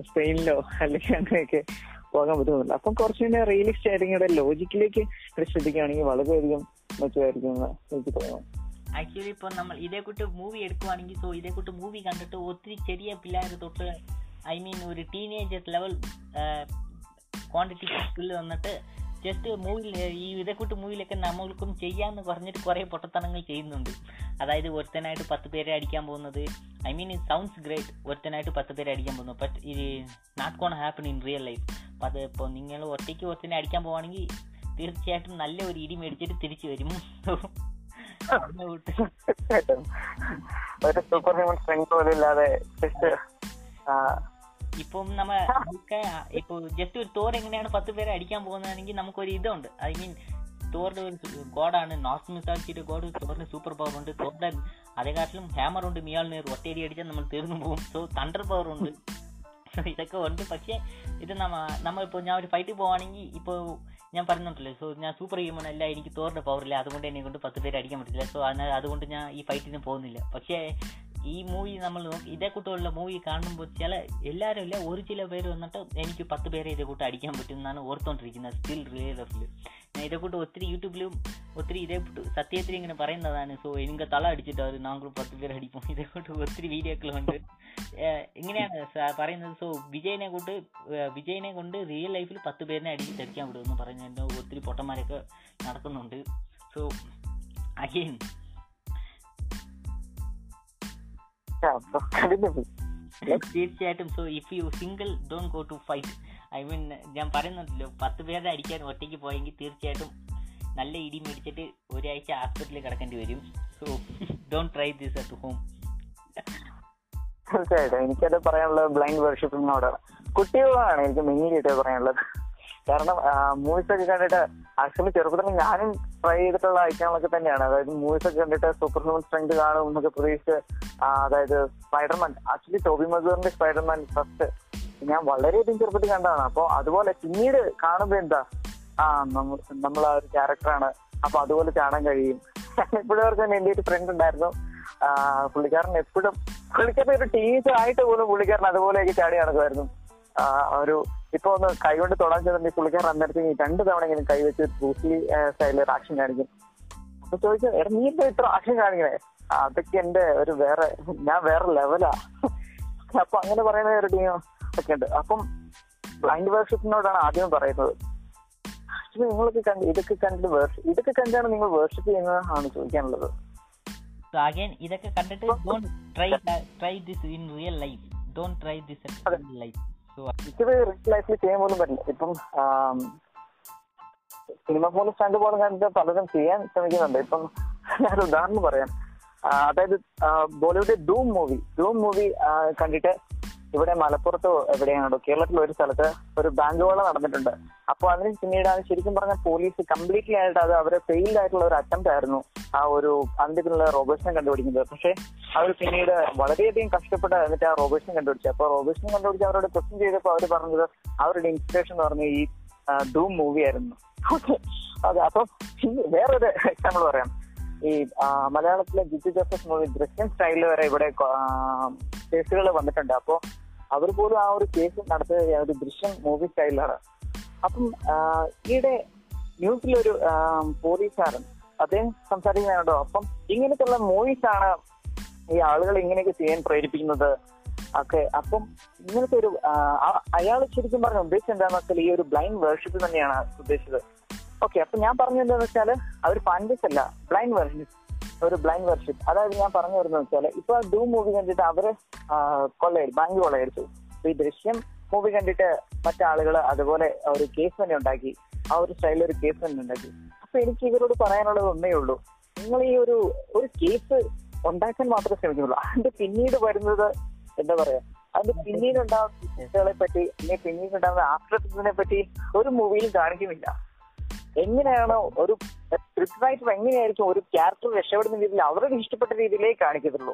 സ്പെയിനിലോ അല്ലെങ്കിൽ അങ്ങനെയൊക്കെ പോകാൻ പറ്റുന്നില്ല അപ്പം കുറച്ചുകൂടെ റിയലിസ്റ്റ് ആയിട്ട് ഇവിടെ ലോജിക്കിലേക്ക് ശ്രദ്ധിക്കുകയാണെങ്കിൽ വളരെയധികം മെച്ചമായിരിക്കും എന്ന് എനിക്ക് തോന്നുന്നു. ആക്ച്വലി ഇപ്പൊ നമ്മൾ ഇതേ കൂട്ട് മൂവി എടുക്കുവാണെങ്കിൽ സോ ഇതേ കൂട്ട് മൂവി കണ്ടിട്ട് ഒത്തിരി ചെറിയ പിള്ളേർ തൊട്ട് ഐ മീൻ ഒരു ടീനേജേഴ്സ് ലെവൽ ക്വാണ്ടിറ്റി സ്കില്ല് വന്നിട്ട് ജസ്റ്റ് മൂവിൽ ഈ ഇതേ മൂവിലൊക്കെ നമ്മൾക്കും ചെയ്യാമെന്ന് പറഞ്ഞിട്ട് കുറേ പൊട്ടത്തനങ്ങൾ ചെയ്യുന്നുണ്ട്. അതായത് ഒരുത്തനായിട്ട് പത്ത് പേരെ അടിക്കാൻ പോകുന്നത് I mean it sounds great ഒരുത്തനായിട്ട് പത്ത് പേരെ അടിക്കാൻ പോകുന്നു. ബട്ട് ഇത് not can happen in real life അപ്പം അത് ഇപ്പോൾ നിങ്ങൾ ഒറ്റയ്ക്ക് ഒരുത്തനെ അടിക്കാൻ പോവാണെങ്കിൽ തീർച്ചയായിട്ടും നല്ല ഒരു ഇടി മേടിച്ചിട്ട് തിരിച്ചു വരും. ഒരു സൂപ്പർ ഹ്യൂമൻ സ്ട്രെങ്ത് പോലും ഇല്ലാതെ ജസ്റ്റ് ഇപ്പം നമ്മ ഇപ്പൊ ജസ്റ്റ് ഒരു തോർ എങ്ങനെയാണ് പത്ത് പേരെ അടിക്കാൻ പോകുന്നതാണെങ്കിൽ നമുക്കൊരു ഇതുണ്ട്. ഐ മീൻ തോറിന്റെ ഒരു ഗോഡാണ്. നോർത്ത് മിസാച്ചിയുടെ ഗോഡ് തോറിന് സൂപ്പർ പവർ ഉണ്ട്. തോറിന്റെ അതേക്കാട്ടിലും ഹാമർ ഉണ്ട്. മിയാൾ നേർ ഒറ്റയടി അടിച്ചാൽ നമ്മൾ തീർന്നു പോകും. സോ തണ്ടർ പവർ ഉണ്ട്. ഇതൊക്കെ ഉണ്ട്. പക്ഷേ ഇത് നമ്മ നമ്മളിപ്പോ ഞാൻ ഒരു ഫൈറ്റ് പോവാണെങ്കിൽ ഇപ്പോൾ ഞാൻ പറഞ്ഞിട്ടില്ലേ സോ ഞാൻ സൂപ്പർ ഹ്യൂമൻ അല്ല. എനിക്ക് തോറിന്റെ പവർ ഇല്ല. അതുകൊണ്ട് എന്നെ കൊണ്ട് പത്ത് പേര് അടിക്കാൻ പറ്റില്ല. സോ അതുകൊണ്ട് ഞാൻ ഈ ഫൈറ്റിന് പോകുന്നില്ല. പക്ഷേ ഈ മൂവി നമ്മൾ നോക്കി ഇതേ കൂട്ടമുള്ള മൂവി കാണുമ്പോൾ ചില എല്ലാവരും ഇല്ല ഒരു ചില പേര് വന്നിട്ട് എനിക്ക് പത്ത് പേരെ ഇതേ കൂട്ടം അടിക്കാൻ പറ്റും എന്നാണ് ഓർത്തുകൊണ്ടിരിക്കുന്നത് സ്റ്റിൽ റിയൽ ലൈഫിൽ ഞാൻ ഇതേ കൂട്ടം ഒത്തിരി യൂട്യൂബിലും ഒത്തിരി ഇതേ സത്യത്തിൽ ഇങ്ങനെ പറയുന്നതാണ്. സോ എനിക്ക് തല അടിച്ചിട്ട് അവർ നാങ്കൾ പത്ത് പേര് അടിക്കും. ഇതേ കൂട്ടം ഒത്തിരി വീഡിയോക്കളുണ്ട്. ഇങ്ങനെയാണ് പറയുന്നത്. സോ വിജയനെ കൊണ്ട് വിജയനെ കൊണ്ട് റിയൽ ലൈഫിൽ പത്ത് പേരിനെ അടിച്ച് അടിക്കാൻ വിടുമെന്ന് പറയുന്നതിന്റെ ഒത്തിരി പൊട്ടന്മാരൊക്കെ നടക്കുന്നുണ്ട്. സോ അഗെയിൻ തീർച്ചയായിട്ടും. So if you single don't go to fight I mean ഞാൻ പറയുന്നുണ്ടല്ലോ പത്ത് പേരെ അടിക്കാൻ ഒറ്റയ്ക്ക് പോയെങ്കിൽ തീർച്ചയായിട്ടും നല്ല ഇടി മേടിച്ചിട്ട് ഒരാഴ്ച ആസ്പത്രിയിൽ കിടക്കേണ്ടി വരും. So don't try this at home തീർച്ചയായിട്ടും. എനിക്കത് പറയാനുള്ളത് ബ്ലൈൻഡ് വർഷിപ്പിനോട് കുട്ടികളാണ് എനിക്ക് മെയിനായിട്ട് പറയാനുള്ളത്. കാരണം മൂവീസ് ഒക്കെ കണ്ടിട്ട് ആക്ച്വലി ചെറുപ്പത്തിൽ ഞാനും ട്രൈ ചെയ്തിട്ടുള്ള ഐറ്റങ്ങളൊക്കെ തന്നെയാണ്. അതായത് മൂവീസ് ഒക്കെ കണ്ടിട്ട് സൂപ്പർ ഹ്യൂമൻ സ്ട്രെങ്ത് കാണും എന്നൊക്കെ പ്രതീക്ഷിച്ച് അതായത് സ്പൈഡർമാൻ ആക്ച്വലി ടോബി മസൂറിന്റെ സ്പൈഡർമാൻ ഫസ്റ്റ് ഞാൻ വളരെയധികം ചെറുപ്പത്തിൽ കണ്ടതാണ്. അപ്പൊ അതുപോലെ പിന്നീട് കാണുമ്പോ എന്താ ആ നമ്മൾ ആ ഒരു ക്യാരക്ടറാണ് അപ്പൊ അതുപോലെ കാണാൻ കഴിയും. എപ്പോഴും അവർക്ക് എന്റെ ഒരു ഫ്രണ്ട് ഉണ്ടായിരുന്നു. പുള്ളിക്കാരൻ എപ്പോഴും പുള്ളിക്കാരൻ ഒരു ടീച്ചർ ആയിട്ട് പോലും പുള്ളിക്കാരൻ അതുപോലെയൊക്കെ ചാടി നടക്കുമായിരുന്നു. ഒരു ഇപ്പൊ ഒന്ന് കൈകൊണ്ട് തൊടാൻ ചെന്നിട്ട് പുള്ളിക്കാരൻ അന്നേരത്തേക്ക് രണ്ട് തവണ ഇങ്ങനെ കൈവച്ച് ബ്രൂസ്ലി സ്റ്റൈലിൽ ആക്ഷൻ കാണിക്കും. അപ്പൊ ചോദിച്ചു എടാ നീ എന്താ ഇത്ര ആക്ഷൻ കാണിക്കണേ? അതൊക്കെ എന്റെ ഒരു വേറെ ഞാൻ വേറെ ലെവലാ അപ്പൊ അങ്ങനെ പറയുന്ന ഒരു ടീം ഒക്കെ ഉണ്ട്. അപ്പം ബ്ലൈൻഡ് വേർഷിപ്പിനോടാണ് ആദ്യം പറയുന്നത്. ആക്ച്വലി നിങ്ങളൊക്കെ കണ്ട് ഇതൊക്കെ കണ്ടിട്ട് വേർഷിപ്പ് ഇതൊക്കെ കണ്ടാണ് നിങ്ങൾ വേർഷിപ്പ് ചെയ്യുന്നത് ആണ് ചോദിക്കാനുള്ളത്. സോ അഗൈൻ ഇതൊക്കെ കണ്ടിട്ട് don't try try this in real life don't try this in real life എനിക്കിത് റിയൽ ലൈഫിൽ പോലും പറ്റില്ല. ഇപ്പം സിനിമ പോലെ സ്റ്റണ്ട് പോലെ ഞാൻ പലരും ചെയ്യാൻ ശ്രമിക്കുന്നുണ്ട്. ഇപ്പം ഞാൻ ഉദാഹരണം പറയാം. അതായത് ബോളിവുഡ് ഡൂം മൂവി ഡൂം മൂവി കണ്ടിട്ട് ഇവിടെ മലപ്പുറത്തോ എവിടെയാണോ കേരളത്തിൽ ഒരു സ്ഥലത്ത് ഒരു ബാങ്ക് വേള നടന്നിട്ടുണ്ട്. അപ്പോൾ അതിന് പിന്നീട് അത് ശരിക്കും പറഞ്ഞാൽ പോലീസ് കംപ്ലീറ്റ്ലി ആയിട്ട് അത് അവരെ ഫെയിൽഡ് ആയിട്ടുള്ള ഒരു അറ്റംപ്റ്റ് ആയിരുന്നു ആ ഒരു അന്ത്യത്തിലുള്ള റോബേഴ്സിനെ കണ്ടുപിടിക്കുന്നത്. പക്ഷേ അവർ പിന്നീട് വളരെയധികം കഷ്ടപ്പെട്ട് എന്നിട്ട് ആ റോബേഴ്സിനെ കണ്ടുപിടിച്ചു. അപ്പോൾ റോബേഴ്സിനെ കണ്ടുപിടിച്ച് അവരോട് ക്വസ്റ്റ്യൻ ചെയ്തപ്പോൾ അവർ പറഞ്ഞത് അവരുടെ ഇൻസ്പിറേഷൻ എന്ന് പറഞ്ഞ ഈ ഡൂം മൂവി ആയിരുന്നു. അതെ അപ്പം വേറെ വേറൊരു എക്സാമ്പിൾ പറയാം. ഈ മലയാളത്തിലെ ജിജു ജോസഫ് മൂവി ദൃശ്യം സ്റ്റൈലിൽ വരെ ഇവിടെ കേസുകൾ വന്നിട്ടുണ്ട്. അപ്പോ അവർ പോലും ആ ഒരു കേസ് നടത്തുന്ന ഒരു ദൃശ്യം മൂവി സ്റ്റൈലിലാണ് അപ്പം ഈയിടെ ന്യൂസിലൊരു പോലീസുകാരൻ അദ്ദേഹം സംസാരിക്കുന്നുണ്ടോ? അപ്പം ഇങ്ങനത്തുള്ള മൂവീസ് ആണ് ഈ ആളുകൾ ഇങ്ങനെയൊക്കെ ചെയ്യാൻ പ്രേരിപ്പിക്കുന്നത് ഒക്കെ. അപ്പം ഇങ്ങനത്തെ ഒരു അയാൾ ശരിക്കും പറഞ്ഞ ഉദ്ദേശം എന്താണെന്ന് വെച്ചാൽ ഈ ഒരു ബ്ലൈൻഡ് വേർഷിപ്പ് തന്നെയാണ് ഉദ്ദേശിച്ചത്. ഓക്കെ അപ്പൊ ഞാൻ പറഞ്ഞത് എന്താണെന്ന് വെച്ചാൽ അവർ ഫാന്റസ് അല്ല ബ്ലൈൻഡ് വേർഷിപ്പ് ഒരു ബ്ലൈൻഡ് വർഷിപ്പ് അതായത് ഞാൻ പറഞ്ഞു വരുന്നത് വെച്ചാൽ ഇപ്പൊ ഡൂ മൂവി കണ്ടിട്ട് അവർ കൊള്ളയടി ബാങ്ക് കൊള്ളയടിച്ചു ഈ ദൃശ്യം മൂവി കണ്ടിട്ട് മറ്റാളുകൾ അതുപോലെ ഒരു കേസ് തന്നെ ഉണ്ടാക്കി. ആ ഒരു സ്റ്റൈലിൽ ഒരു കേസ് തന്നെ ഉണ്ടാക്കി. അപ്പൊ എനിക്ക് ഇവരോട് പറയാനുള്ളത് ഒന്നേ ഉള്ളൂ. നിങ്ങൾ ഈ ഒരു ഒരു കേസ് ഉണ്ടാക്കാൻ മാത്രമേ ശ്രമിക്കുന്നുള്ളൂ. അതിന്റെ പിന്നീട് വരുന്നത് എന്താ പറയാ? അതിന്റെ പിന്നീട് ഉണ്ടാകുന്ന കേസുകളെ പറ്റി അല്ലെങ്കിൽ പിന്നീട് ഉണ്ടാകുന്ന ആഫ്റ്റർ പറ്റി ഒരു മൂവിയിലും കാണിക്കുന്നില്ല. എങ്ങനെയാണോ ഒരു സ്ക്രിപ്റ്റ് റൈറ്റർ എങ്ങനെയായിരിക്കും ഒരു ക്യാരക്ടർ രക്ഷപ്പെടുന്ന രീതിയിൽ അവരുടെ ഇഷ്ടപ്പെട്ട രീതിയിലേ കാണിക്കത്തുള്ളൂ.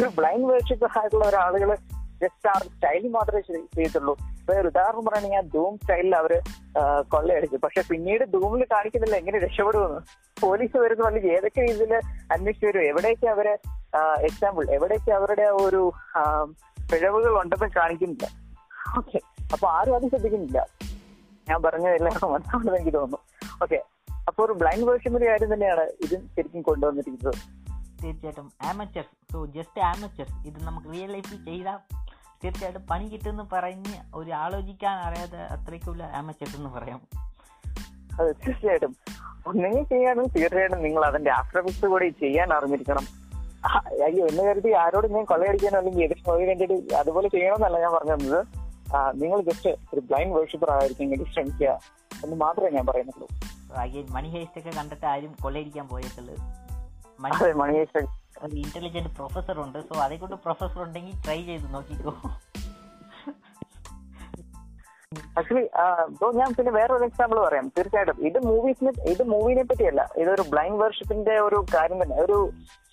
ഒരു ബ്ലൈൻഡ് വേർഷിപ്പ് ആയിട്ടുള്ള ഒരാളുകൾ ജസ്റ്റ് ആ സ്റ്റൈൽ മാത്രമേ ചെയ്യത്തുള്ളൂ. ഒരു ഉദാഹരണം പറയുകയാണെങ്കിൽ ആ ധൂം സ്റ്റൈലിൽ അവർ കൊള്ളയടിച്ചു. പക്ഷെ പിന്നീട് ധൂമിൽ കാണിക്കുന്നില്ല എങ്ങനെ രക്ഷപ്പെടുമെന്ന്. പോലീസ് വരുന്ന വല്ല ഏതൊക്കെ രീതിയിൽ അന്വേഷിച്ചു വരും? എവിടെയൊക്കെ അവർ എക്സാമ്പിൾ എവിടെയൊക്കെ അവരുടെ ഒരു പിഴവുകൾ ഉണ്ടെന്ന് കാണിക്കുന്നില്ല. ഓക്കെ. അപ്പൊ ആരും അത് ശ്രദ്ധിക്കുന്നില്ല. ഞാൻ പറഞ്ഞതെല്ലാം മനസ്സിലാണെന്ന് എനിക്ക് തോന്നുന്നു. ഓക്കെ അപ്പോൾ ഒരു ബ്ലൈൻഡ് വേർഷന്റെ കാര്യം തന്നെയാണ് ഇത് ശരിക്കും കൊണ്ടുവന്നിരിക്കുന്നത്. തീർച്ചയായിട്ടും. ആമച്ചേഴ്സ് സോ ജസ്റ്റ് ആമച്ചേഴ്സ് ഇത് നമുക്ക് റിയൽ ലൈഫിൽ ചെയ്താൽ തീർച്ചയായിട്ടും പണി കിട്ടുമെന്ന് പറഞ്ഞ് ഒരു ആലോചിക്കാൻ അറിയാതെ അത്രയ്ക്കുള്ള ആമച്ചേഴ്സ് എന്ന് പറയാം. അതെ തീർച്ചയായിട്ടും. ഒന്നെങ്കിൽ ചെയ്യാനും തീർച്ചയായിട്ടും നിങ്ങൾ അതിന്റെ ആഫ്റ്റർ എഫക്ട്സ് കൂടി ചെയ്യാൻ അറിഞ്ഞിരിക്കണം. അയ്യോ എന്ന് കരുതി ആരോടും ഞാൻ കൊള്ളയടിക്കാനോ അല്ലെങ്കിൽ എതിർ മൂവി കണ്ടിട്ട് അതുപോലെ ചെയ്യണമെന്നല്ല ഞാൻ പറഞ്ഞു തന്നത് ആ, നിങ്ങൾ ജസ്റ്റ് ഒരു ബ്ലൈൻഡ് വേർഷിപ്പർ ആയിരിക്കും ശ്രമിക്കുക എന്ന് മാത്രമേ ഞാൻ പറയുന്നുള്ളൂ. അഗൈൻ മണി ഹേസ്റ്റ് ഒക്കെ കണ്ടിട്ട് ആരും കൊള്ളയടിക്കാൻ പോയിട്ടുള്ളത് മണി അതെ ഒരു ഇന്റലിജന്റ് പ്രൊഫസർ ഉണ്ട് സോ അതേ കൊണ്ട് പ്രൊഫസർ ഉണ്ടെങ്കിൽ ട്രൈ ചെയ്ത് നോക്കിക്കോ. ആക്ച്വലി ഞാൻ പിന്നെ വേറൊരു എക്സാമ്പിൾ പറയാം. തീർച്ചയായിട്ടും. ഇത് മൂവീസിനെ ഇത് മൂവിനെ പറ്റിയല്ല. ഇതൊരു ബ്ലൈൻഡ് വർഷിപ്പിന്റെ ഒരു കാര്യം തന്നെ. ഒരു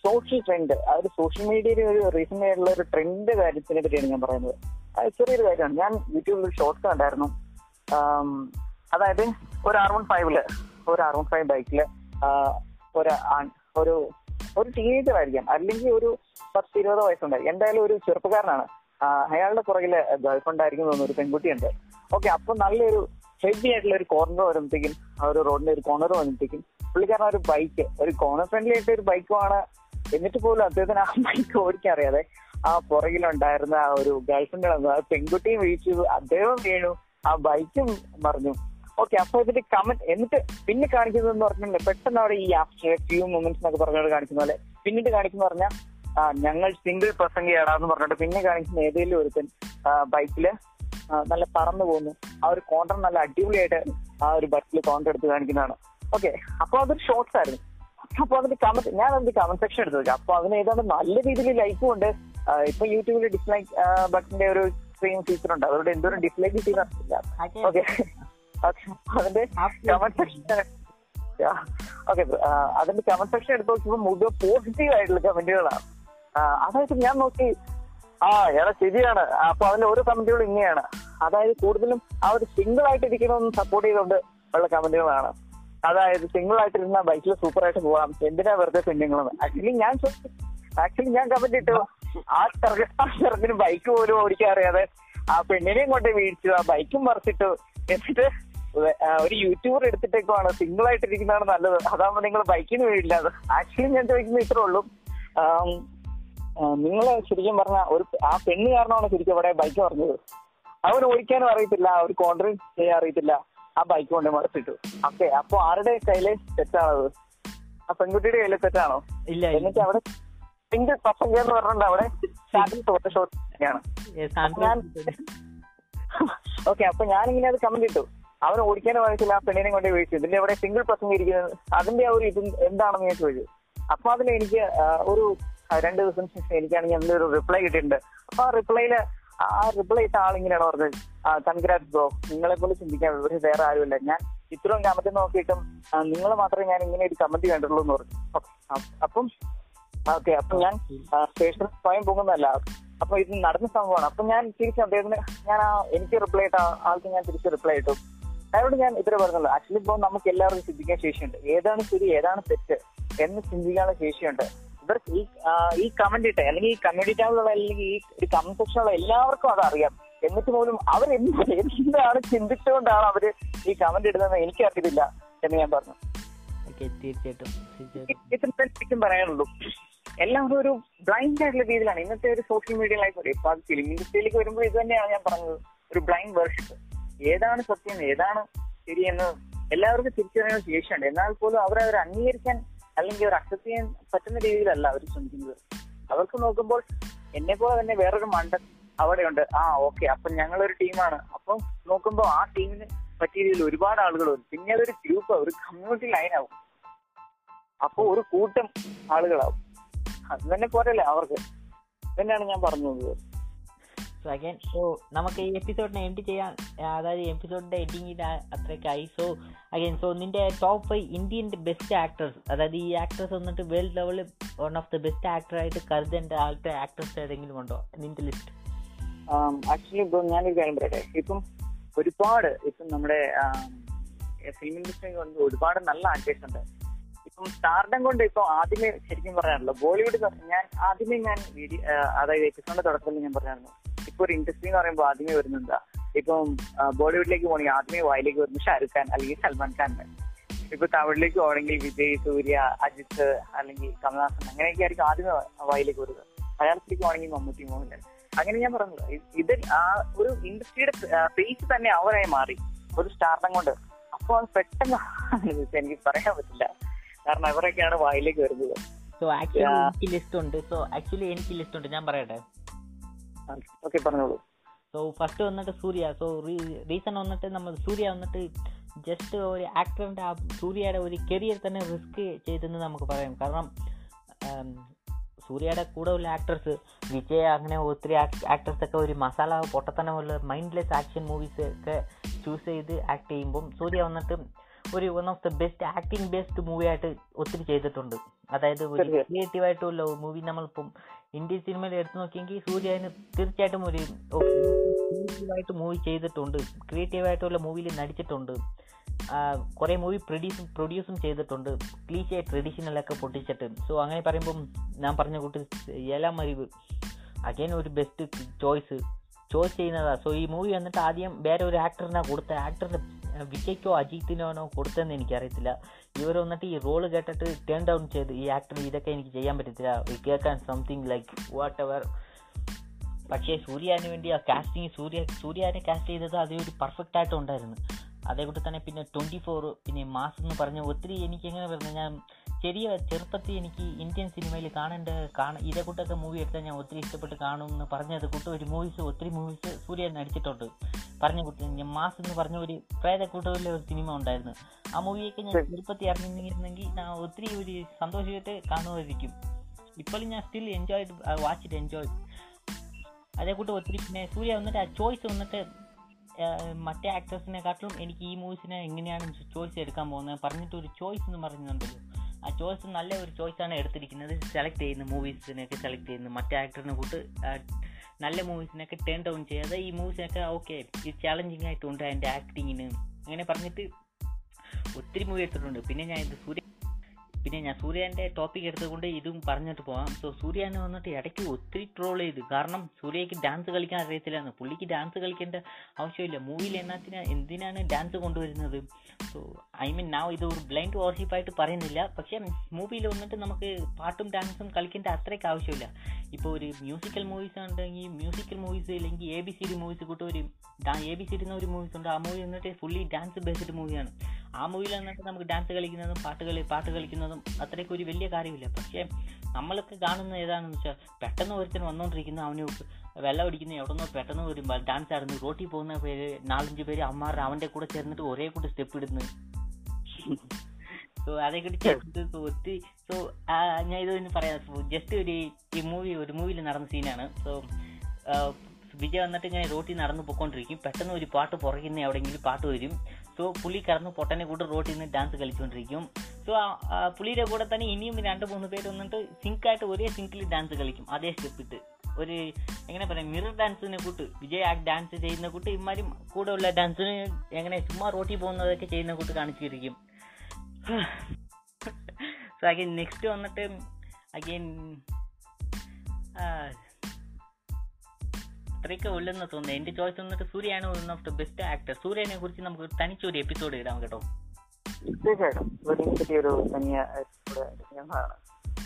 സോഷ്യൽ ട്രെൻഡ് ആ ഒരു സോഷ്യൽ മീഡിയയിൽ ഒരു റീസെന്റ് ആയിട്ടുള്ള ഒരു ട്രെൻഡ് കാര്യത്തിനെ പറ്റിയാണ് ഞാൻ പറയുന്നത്. ചെറിയൊരു കാര്യമാണ്. ഞാൻ യൂട്യൂബിൽ ഒരു ഷോർട്സ് കണ്ടായിരുന്നു. അതായത് ഒരു ആർ വൺ ഫൈവിൽ ഒരു ആർ വൺ ഫൈവ് ബൈക്കിൽ ഒരു ഒരു ഒരു ടീനേജർ ആയിരിക്കാം. അല്ലെങ്കിൽ ഒരു പത്ത് ഇരുപത് വയസ്സുണ്ടായി എന്തായാലും ഒരു ചെറുപ്പക്കാരനാണ്. അയാളുടെ പുറകിൽ ഗേൾഫ്രണ്ട് ആയിരിക്കും തോന്നുന്നു. ഒരു പെൺകുട്ടിയുണ്ട്. ഓക്കെ അപ്പൊ നല്ലൊരു ഹെവി ആയിട്ടുള്ള ഒരു കോർണർ വരുമ്പോഴത്തേക്കും ഒരു റോഡിന്റെ ഒരു കോർണർ വരുമ്പോഴത്തേക്കും പുള്ളിക്കാരൻ ഒരു ബൈക്ക് ഒരു കോർണർ ഫ്രണ്ട്ലി ആയിട്ട് ഒരു ബൈക്കുമാണ് എന്നിട്ട് പോലും അദ്ദേഹത്തിന് ആ ബൈക്ക് ഓടിക്കാൻ അറിയാതെ ആ പുറകിലുണ്ടായിരുന്ന ആ ഒരു ഗേൾഫ്രണ്ട് ആ പെൺകുട്ടിയും വീഴ്ച അദ്ദേഹം വീണു. ആ ബൈക്കും മറിഞ്ഞു. ഓക്കെ അപ്പൊ ഇതിന്റെ കമന്റ് എന്നിട്ട് പിന്നെ കാണിക്കുന്നത് എന്ന് പറഞ്ഞാൽ പെട്ടെന്ന് അവിടെ ഈ ആഫ്റ്റർ ഫ്യൂ മൊമെന്റ്സ് എന്നൊക്കെ പറഞ്ഞോട് കാണിക്കുന്ന പോലെ പിന്നീട് കാണിക്കുന്ന പറഞ്ഞാൽ ആ, ഞങ്ങൾ സിംഗിൾ പ്രസംഗിയാടാന്ന് പറഞ്ഞിട്ട് പിന്നെ കാണിക്കുന്ന ഏതെങ്കിലും ഒരുത്തൻ ബൈക്കിൽ നല്ല പറന്നു പോകുന്നു ആ ഒരു കോണ്ടർ നല്ല അടിപൊളിയായിട്ട് ആ ഒരു ബസ്സിൽ കോണ്ടർ എടുത്ത് കാണിക്കുന്നതാണ്. ഓക്കെ അപ്പൊ അതൊരു ഷോർട്സ് ആയിരുന്നു. അപ്പൊ അതിന്റെ കമന്റ് ഞാൻ അതിന്റെ കമന്റ് സെക്ഷൻ എടുത്തു അപ്പൊ അതിന് ഏതാണ്ട് നല്ല രീതിയിൽ ലൈക്കും ഉണ്ട്. ഇപ്പൊ യൂട്യൂബിൽ ഡിസ്ലൈക്ക് ബട്ടന്റെ ഒരു സ്ക്രീൻ ഫീച്ചർ ഉണ്ട്. അതുകൊണ്ട് എന്തോരം ഡിസ്ലൈക്ക് ചെയ്യുന്നില്ല ഓക്കെ. അതിന്റെ കമന്റ് സെക്ഷൻ ഓക്കെ അതിന്റെ കമന്റ് സെക്ഷൻ എടുത്ത് നോക്കുമ്പോൾ മുഴുവൻ പോസിറ്റീവ് ആയിട്ടുള്ള കമന്റുകളാണ് അതായത് ഞാൻ നോക്കി ആ എടാ ശരിയാണ്. അപ്പൊ അതിന്റെ ഓരോ കമന്റുകളും ഇങ്ങനെയാണ്. അതായത് കൂടുതലും ആ ഒരു സിംഗിൾ ആയിട്ട് ഇരിക്കണമെന്ന് സപ്പോർട്ട് ചെയ്തുകൊണ്ട് ഉള്ള കമന്റുകളാണ് അതായത് സിംഗിൾ ആയിട്ട് ഇരുന്ന ബൈക്കിൽ സൂപ്പർ ആയിട്ട് പോവാം. എന്തിനാ വെറുതെ പെണ്ണുങ്ങളെന്ന് ആക്ച്വലി ഞാൻ ആക്ച്വലി ഞാൻ കമന്റ് ഇട്ടു ആ ചെറുക ആ ചെറുക്കിന് ബൈക്ക് പോലും ഓടിക്കാൻ അറിയാതെ ആ പെണ്ണിനെയും കൊണ്ട് വീഴ്ചു ആ ബൈക്കും മറിച്ചിട്ട് എന്നിട്ട് ഒരു യൂട്യൂബർ എടുത്തിട്ടേക്കുവാണ്. സിംഗിൾ ആയിട്ടിരിക്കുന്നതാണ് നല്ലത്. അതാവുമ്പോ നിങ്ങൾ ബൈക്കിന് വീഴില്ല അത് ആക്ച്വലി ഞാൻ ചോദിക്കുന്നത് ഇത്രേ ഉള്ളൂ. നിങ്ങൾ ശരിക്കും പറഞ്ഞ ഒരു ആ പെണ്ണ് കാരണമാണ് ശരിക്കും അവിടെ ബൈക്ക് പറഞ്ഞത് അവൻ ഓടിക്കാനും അറിയത്തില്ല. ഒരു കോൺട്രി ചെയ്യാൻ അറിയത്തില്ല. ആ ബൈക്ക് കൊണ്ട് മറിച്ചിട്ടു. ഓക്കെ അപ്പൊ ആരുടെ കയ്യിലെ തെറ്റാണത്? ആ പെൺകുട്ടിയുടെ കയ്യിലെ തെറ്റാണോ? ഇല്ല. എന്നിട്ട് അവിടെ സിംഗിൾ പസംഗർ എന്ന് പറഞ്ഞിട്ടുണ്ട് അവിടെ. ഞാൻ ഓക്കെ അപ്പൊ ഞാനിങ്ങനെ അത് കമന്റ് ഇട്ടു. അവൻ ഓടിക്കാനും അറിയത്തില്ല ആ പെണ്ണിനെ കൊണ്ട് വീഴ്ച ഇതിന്റെ അവിടെ സിംഗിൾ പ്രസംഗം ഇരിക്കുന്നത് അതിന്റെ ആ ഒരു ഇത് എന്താണെന്ന് ഞാൻ ചോദിച്ചു. അപ്പൊ അതിൽ എനിക്ക് ഒരു രണ്ട് ദിവസം ശേഷം എനിക്കാണെങ്കിൽ അതിന്റെ ഒരു റിപ്ലൈ കിട്ടിയിട്ടുണ്ട്. അപ്പൊ ആ റിപ്ലൈയിൽ ആ റിപ്ലൈ ഇട്ട ആളിങ്ങനെയാണ് പറഞ്ഞത്. കൺഗ്രാറ്റ് ബ്രോ നിങ്ങളെ പോലെ ചിന്തിക്കാൻ ഇവർ വേറെ ആരുമില്ല. ഞാൻ ഇത്രയും കമന്റ് നോക്കിയിട്ടും നിങ്ങൾ മാത്രമേ ഞാൻ ഇങ്ങനെ ഒരു കമന്റ് കണ്ടിട്ടുള്ളൂ എന്ന് പറഞ്ഞു. അപ്പം ഓക്കെ അപ്പൊ ഞാൻ സ്റ്റേഷനിൽ സ്വയം പോകുന്നതല്ല. അപ്പൊ ഇത് നടന്ന സംഭവമാണ്. അപ്പൊ ഞാൻ തിരിച്ച് അദ്ദേഹത്തിന് ഞാൻ ആ എനിക്ക് റിപ്ലൈ ഇട്ട ആൾക്ക് ഞാൻ തിരിച്ച് റിപ്ലൈ ഇട്ടു. അയാളോട് ഞാൻ ഇത്ര പറഞ്ഞുള്ളൂ. ആക്ച്വലി ഇപ്പോൾ നമുക്ക് എല്ലാവർക്കും ചിന്തിക്കാൻ ശേഷിയുണ്ട്. ഏതാണ് ശരി ഏതാണ് തെറ്റ് എന്ന് ചിന്തിക്കാനുള്ള ശേഷിയുണ്ട്. ഇവർ ഈ ഈ കമന്റ് ഇട്ട അല്ലെങ്കിൽ ഈ കമ്മ്യൂണിറ്റി ടാബിലുള്ള അല്ലെങ്കിൽ ഈ ഒരു കമന്റ് സെക്ഷനുള്ള എല്ലാവർക്കും അത് അറിയാം. എന്നിട്ട് പോലും അവർ എന്ത് എന്താണ് ചിന്തിച്ചുകൊണ്ടാണ് അവർ ഈ കമന്റ് ഇടുന്നതെന്ന് എനിക്ക് അറിയത്തില്ല എന്ന് ഞാൻ പറഞ്ഞു. തീർച്ചയായിട്ടും. തീർച്ചയായിട്ടും ഇത്ര പറയാനുള്ളൂ. എല്ലാവരും ഒരു ബ്ലൈൻഡ് ആയിട്ടുള്ള രീതിയിലാണ്. ഇന്നത്തെ ഒരു സോഷ്യൽ മീഡിയ ലൈഫ് ഇപ്പൊ അത് ഫിലിം ഇൻഡസ്ട്രിയിലേക്ക് വരുമ്പോൾ ഇത് തന്നെയാണ് ഞാൻ പറഞ്ഞത്. ഒരു ബ്ലൈൻഡ് വേർഷിപ്പ് ഏതാണ് സത്യം? ഏതാണ് ശരിയെന്ന് എല്ലാവർക്കും തിരിച്ചറിയാൻ ശേഷിയുണ്ട് എന്നാൽ പോലും അവരെ അവർ അംഗീകരിക്കാൻ അല്ലെങ്കിൽ അവർ അക്സെപ്റ്റ് ചെയ്യാൻ പറ്റുന്ന രീതിയിലല്ല അവർ ശ്രമിക്കുന്നത്. അവർക്ക് നോക്കുമ്പോൾ എന്നെ പോലെ തന്നെ വേറൊരു മണ്ട അവിടെയുണ്ട്. ആ ഓക്കെ അപ്പൊ ഞങ്ങളൊരു ടീമാണ്. അപ്പൊ നോക്കുമ്പോൾ ആ ടീമിന് പറ്റിയ രീതിയിൽ ഒരുപാട് ആളുകൾ വരും. പിന്നെ അതൊരു ഗ്രൂപ്പ് ഒരു കമ്മ്യൂണിറ്റി ലൈനാവും അപ്പോൾ ഒരു കൂട്ടം ആളുകളാവും. അത് തന്നെ പോരല്ലേ അവർക്ക്. തന്നെയാണ് ഞാൻ പറഞ്ഞത്. സോ അഗൈൻ സോ നമുക്ക് ഈ എപ്പിസോഡിനെ എൻഡ് ചെയ്യാം. അതായത് എപ്പിസോഡിന്റെ എൻഡിങ്ങിൽ അത്രയ്ക്കായി. സോ അഗൈൻ സോ നിന്റെ top five Indian best actors അതായത് ഈ ആക്ടേഴ്സ് വന്നിട്ട് വേൾഡ് ലെവലിൽ വൺ ഓഫ് ദി ബെസ്റ്റ് ആക്ടറായിട്ട് കരുതേണ്ട ആൾത്തെ ആക്ടേഴ്സ് ഏതെങ്കിലും ഉണ്ടോ നിന്റെ ലിസ്റ്റ് ആക്ച്വലി ഇപ്പം ഞാനൊരു കാര്യം പറയട്ടെ. ഇപ്പം ഒരുപാട് ഇപ്പം നമ്മുടെ ഫിലിം ഇൻഡസ്ട്രി ഒരുപാട് നല്ല ആക്ടേഴ്സ് ഉണ്ട്. സ്റ്റാർഡം കൊണ്ട് ഇപ്പൊ ആദ്യമേ ശരിക്കും പറയാനുള്ളൂ ബോളിവുഡ് ഞാൻ ആദ്യമേ ഞാൻ അതായത് എപ്പിസോഡിന്റെ തുടക്കത്തിൽ ഞാൻ പറഞ്ഞായിരുന്നു. ഇപ്പൊ ഒരു ഇൻഡസ്ട്രി എന്ന് പറയുമ്പോൾ ആദ്യമേ വരുന്നുണ്ട് ഇപ്പം ബോളിവുഡിലേക്ക് പോകണമെങ്കിൽ ആദ്യമേ വായിലേക്ക് വരുന്നത് ഷാരൂഖ് ഖാൻ അല്ലെങ്കിൽ സൽമാൻ ഖാൻ ഇപ്പൊ തമിഴിലേക്ക് പോകണമെങ്കിൽ വിജയ് സൂര്യ അജിത്ത് അല്ലെങ്കിൽ കമൽഹാസൻ അങ്ങനെയൊക്കെ ആയിരിക്കും ആദ്യമേ വായിലേക്ക് വരുന്നത് മലയാളത്തിലേക്ക് പോകണമെങ്കിൽ മമ്മൂട്ടി മോഹൻലാൽ. അങ്ങനെ ഞാൻ പറഞ്ഞത് ഇത് ആ ഒരു ഇൻഡസ്ട്രിയുടെ ഫേസ് തന്നെ അവരായി മാറി. ഒരു സ്റ്റാർഡം കൊണ്ട്. അപ്പൊ അത് പെട്ടെന്ന് എനിക്ക് പറയാൻ പറ്റില്ല. കാരണം അവരൊക്കെയാണ് വായിലേക്ക് വരുന്നത്. So actually. എനിക്ക് ലിസ്റ്റ് ഉണ്ട്. സോ ആക്ച്വലി എനിക്ക് ലിസ്റ്റ് ഉണ്ട്. ഞാൻ പറയട്ടെ? ഓക്കെ പറഞ്ഞോളൂ. സോ ഫസ്റ്റ് വന്നിട്ട് സൂര്യ. സോ റീസൺ വന്നിട്ട് നമ്മൾ സൂര്യ വന്നിട്ട് ജസ്റ്റ് ഒരു ആക്ടറിന്റെ ആ സൂര്യയുടെ ഒരു കരിയർ തന്നെ റിസ്ക് ചെയ്തെന്ന് നമുക്ക് പറയാം. കാരണം സൂര്യയുടെ കൂടെ ഉള്ള ആക്ടേഴ്സ് വിജയ് അങ്ങനെ ഒത്തിരി ആക്ടേഴ്സ് ഒക്കെ ഒരു മസാല പൊട്ടത്തനമുള്ള മൈൻഡ്ലെസ് ആക്ഷൻ മൂവീസ് ഒക്കെ ചൂസ് ചെയ്ത് ആക്ട് ചെയ്യുമ്പം സൂര്യ വന്നിട്ട് ഒരു one of the best acting based movie ആയിട്ട് ഒത്തിരി ചെയ്തിട്ടുണ്ട്. അതായത് ഒരു. ക്രിയേറ്റീവ് ആയിട്ടുള്ള മൂവി നമ്മളിപ്പം ഇന്ത്യൻ സിനിമയിൽ എടുത്തു നോക്കിയെങ്കിൽ സൂര്യന് തീർച്ചയായിട്ടും ഒരു ക്രിയേറ്റീവായിട്ട് മൂവി ചെയ്തിട്ടുണ്ട്. ക്രിയേറ്റീവ് ആയിട്ടുള്ള മൂവിയിൽ നടിച്ചിട്ടുണ്ട്. കുറെ മൂവി പ്രൊഡ്യൂസും പ്രൊഡ്യൂസും ചെയ്തിട്ടുണ്ട്. ക്ലീശ ട്രഡീഷണലൊക്കെ പൊട്ടിച്ചിട്ട്. സോ അങ്ങനെ പറയുമ്പം ഞാൻ പറഞ്ഞ കൂട്ടി ഏലാം അറിവ് അഗൈൻ ഒരു ബെസ്റ്റ് ചോയ്സ് ചോയ്സ് ചെയ്യുന്നതാ. സോ ഈ മൂവി വന്നിട്ട് ആദ്യം വേറെ ഒരു ആക്ടറിനാണ് കൊടുത്ത ആക്ടറിന് വിജയ്ക്കോ അജിത്തിനോനോ കൊടുത്തതെന്ന് എനിക്കറിയത്തില്ല. ഇവർ വന്നിട്ട് ഈ റോൾ കേട്ടിട്ട് ടേൺ ഡൗൺ ചെയ്ത് ഈ ആക്ടർ ഇതൊക്കെ എനിക്ക് ചെയ്യാൻ പറ്റത്തില്ല. കേൾക്കാൻ സംതിങ് ലൈക്ക് വാട്ട് എവർ പക്ഷേ സൂര്യാന് വേണ്ടി ആ കാസ്റ്റിംഗ് സൂര്യ സൂര്യാനെ കാസ്റ്റ് ചെയ്തത് അതേ ഒരു പെർഫെക്റ്റ് ആയിട്ട് ഉണ്ടായിരുന്നു. അതേകൂട്ട് തന്നെ പിന്നെ ട്വന്റി ഫോർ പിന്നെ മാസ് എന്ന് പറഞ്ഞ ഒത്തിരി എനിക്ക് എങ്ങനെ പറഞ്ഞു ഞാൻ ചെറിയ ചെറുപ്പത്തിൽ എനിക്ക് ഇന്ത്യൻ സിനിമയിൽ കാണേണ്ട കാണ ഇതേ കൂട്ടൊക്കെ മൂവി എടുത്താൽ ഞാൻ ഒത്തിരി ഇഷ്ടപ്പെട്ട് കാണും എന്ന് പറഞ്ഞത് കൂട്ട്. ഒരു മൂവീസ് ഒത്തിരി മൂവീസ് സൂര്യൻ നടിച്ചിട്ടുണ്ട്. പറഞ്ഞ കൂട്ട് ഞാൻ മാസ് എന്ന് പറഞ്ഞ ഒരു പ്രേത പ്രേതക്കൂട്ടത്തിലെ ഒരു സിനിമ ഉണ്ടായിരുന്നു. ആ മൂവിയൊക്കെ ഞാൻ ചെറുപ്പത്തിൽ അറിഞ്ഞിരുന്നെങ്കിൽ ഞാൻ ഒത്തിരി ഒരു സന്തോഷമായിട്ട് കാണുമായിരിക്കും. ഇപ്പോഴും ഞാൻ still enjoy watch it enjoy അതേ കൂട്ട് ഒത്തിരി പിന്നെ സൂര്യ വന്നിട്ട് ആ ചോയ്സ് വന്നിട്ട് മറ്റേ ആക്ടേഴ്സിനെക്കാട്ടിലും എനിക്ക് ഈ മൂവീസിനെ എങ്ങനെയാണ് ചോയ്സ് എടുക്കാൻ പോകുന്നത്? പറഞ്ഞിട്ട് ഒരു ചോയ്സ് എന്ന് പറയുന്നുണ്ടല്ലോ ആ ചോയ്സ് നല്ല ഒരു ചോയ്സാണ് എടുത്തിരിക്കുന്നത്. സെലക്ട് ചെയ്യുന്ന മൂവീസിനെയൊക്കെ സെലക്ട് ചെയ്യുന്ന മറ്റേ ആക്ടറിനെ കൂട്ട് നല്ല മൂവീസിനൊക്കെ ടേൺ ഡൗൺ ചെയ്യാതെ ഈ മൂവീസിനൊക്കെ ഓക്കെ ഇത് ചാലഞ്ചിങ് ആയിട്ടുണ്ട് അതിന്റെ ആക്ടിങ്ങിന് അങ്ങനെ പറഞ്ഞിട്ട് ഒത്തിരി മൂവി എടുത്തിട്ടുണ്ട്. പിന്നെ ഞാൻ ഇത് സൂര്യ പിന്നെ ഞാൻ സൂര്യന്റെ ടോപ്പിക് എടുത്തുകൊണ്ട് ഇതും പറഞ്ഞിട്ട് പോവാം. സോ സൂര്യനെ വന്നിട്ട് ഇടയ്ക്ക് ഒത്തിരി ട്രോൾ ചെയ്തു. കാരണം സൂര്യയ്ക്ക് ഡാൻസ് കളിക്കാൻ അറിയത്തില്ലായിരുന്നു. പുള്ളിക്ക് ഡാൻസ് കളിക്കേണ്ട ആവശ്യമില്ല. മൂവിയിൽ എന്നാത്തിന് എന്തിനാണ് ഡാൻസ് കൊണ്ടുവരുന്നത്? സോ ഐ മീൻ നാവ് ഇത് ഒരു ബ്ലൈൻഡ് വാർഷിപ്പായിട്ട് പറയുന്നില്ല. പക്ഷേ മൂവിയിൽ വന്നിട്ട് നമുക്ക് പാട്ടും ഡാൻസും കളിക്കേണ്ട അത്രയ്ക്ക് ആവശ്യമില്ല. ഇപ്പോൾ ഒരു മ്യൂസിക്കൽ മൂവീസ് ഉണ്ടെങ്കിൽ മ്യൂസിക്കൽ മൂവീസ് ഇല്ലെങ്കിൽ A B C D movies കൂട്ടും ഒരു എ ബി സി ഡി എന്ന ഒരു മൂവീസ് ഉണ്ട്. ആ മൂവി വന്നിട്ട് ഫുള്ളി ഡാൻസ് ബേസ്ഡ് മൂവിയാണ് ആ മൂവിയിൽ വന്നിട്ട് നമുക്ക് ഡാൻസ് കളിക്കുന്നതും പാട്ട് കളി പാട്ട് കളിക്കുന്നതും അത്രയ്ക്ക് ഒരു വലിയ കാര്യമില്ല. പക്ഷേ നമ്മളൊക്കെ കാണുന്ന ഏതാണെന്ന് വെച്ചാൽ പെട്ടെന്ന് ഒരുത്തൻ വന്നുകൊണ്ടിരിക്കുന്ന അവന് വെള്ളം അടിക്കുന്ന എവിടെ നിന്നോ പെട്ടെന്ന് ഒരു ഡാൻസ് ആടുന്നു റോട്ടിൽ പോകുന്ന പേര് നാലഞ്ച് പേര് അമ്മാരുടെ അവന്റെ കൂടെ ചേർന്നിട്ട് ഒരേ കൂടെ സ്റ്റെപ്പ് ഇടുന്നു. സോ അതേ കൂടി ചേർത്തിട്ട് സോ ഒത്തിരി സോ ഞാൻ ഇതൊന്ന് പറയാം. ജസ്റ്റ് ഒരു ഈ മൂവി ഒരു മൂവിയിൽ നടന്ന സീനാണ് സോ വിജയ് വന്നിട്ട് ഇങ്ങനെ റോട്ടിൽ നടന്നു പോയിക്കൊണ്ടിരിക്കും. പെട്ടെന്ന് ഒരു പാട്ട് പുറകുന്ന എവിടെയെങ്കിലും പാട്ട് വരും. സോ പുള്ളി കടന്ന് പൊട്ടനെ കൂടെ റോട്ടിൽ നിന്ന് ഡാൻസ് കളിച്ചുകൊണ്ടിരിക്കും സോ പുള്ളിയുടെ കൂടെ തന്നെ ഇനിയും രണ്ട് മൂന്ന് പേര് വന്നിട്ട് സിങ്കായിട്ട് ഒരേ സിങ്കിൽ ഡാൻസ് കളിക്കും. അതേ സ്റ്റെപ്പിട്ട് ഒരു എങ്ങനെ പറയാം മിറർ ഡാൻസിനെ കൂട്ട്. വിജയ് ആ ഡാൻസ് ചെയ്യുന്ന കൂട്ട് ഇമാരും കൂടെ ഉള്ള ഡാൻസിന് എങ്ങനെ ചുമ്മാ റോട്ടിൽ പോകുന്നതൊക്കെ ചെയ്യുന്ന കൂട്ട് കാണിച്ചിരിക്കും. സോ അഗൈൻ നെക്സ്റ്റ് വന്നിട്ട് അഗൈൻ അത്രയൊക്കെ ഉള്ളെന്ന് തോന്നുന്നു. എന്റെ ചോയ്സ് വന്നിട്ട് സൂര്യയാണ് one of the best actor സൂര്യനെ കുറിച്ച് നമുക്ക് തനിച്ചൊരു എപ്പിസോഡ് ഇടാം കേട്ടോ.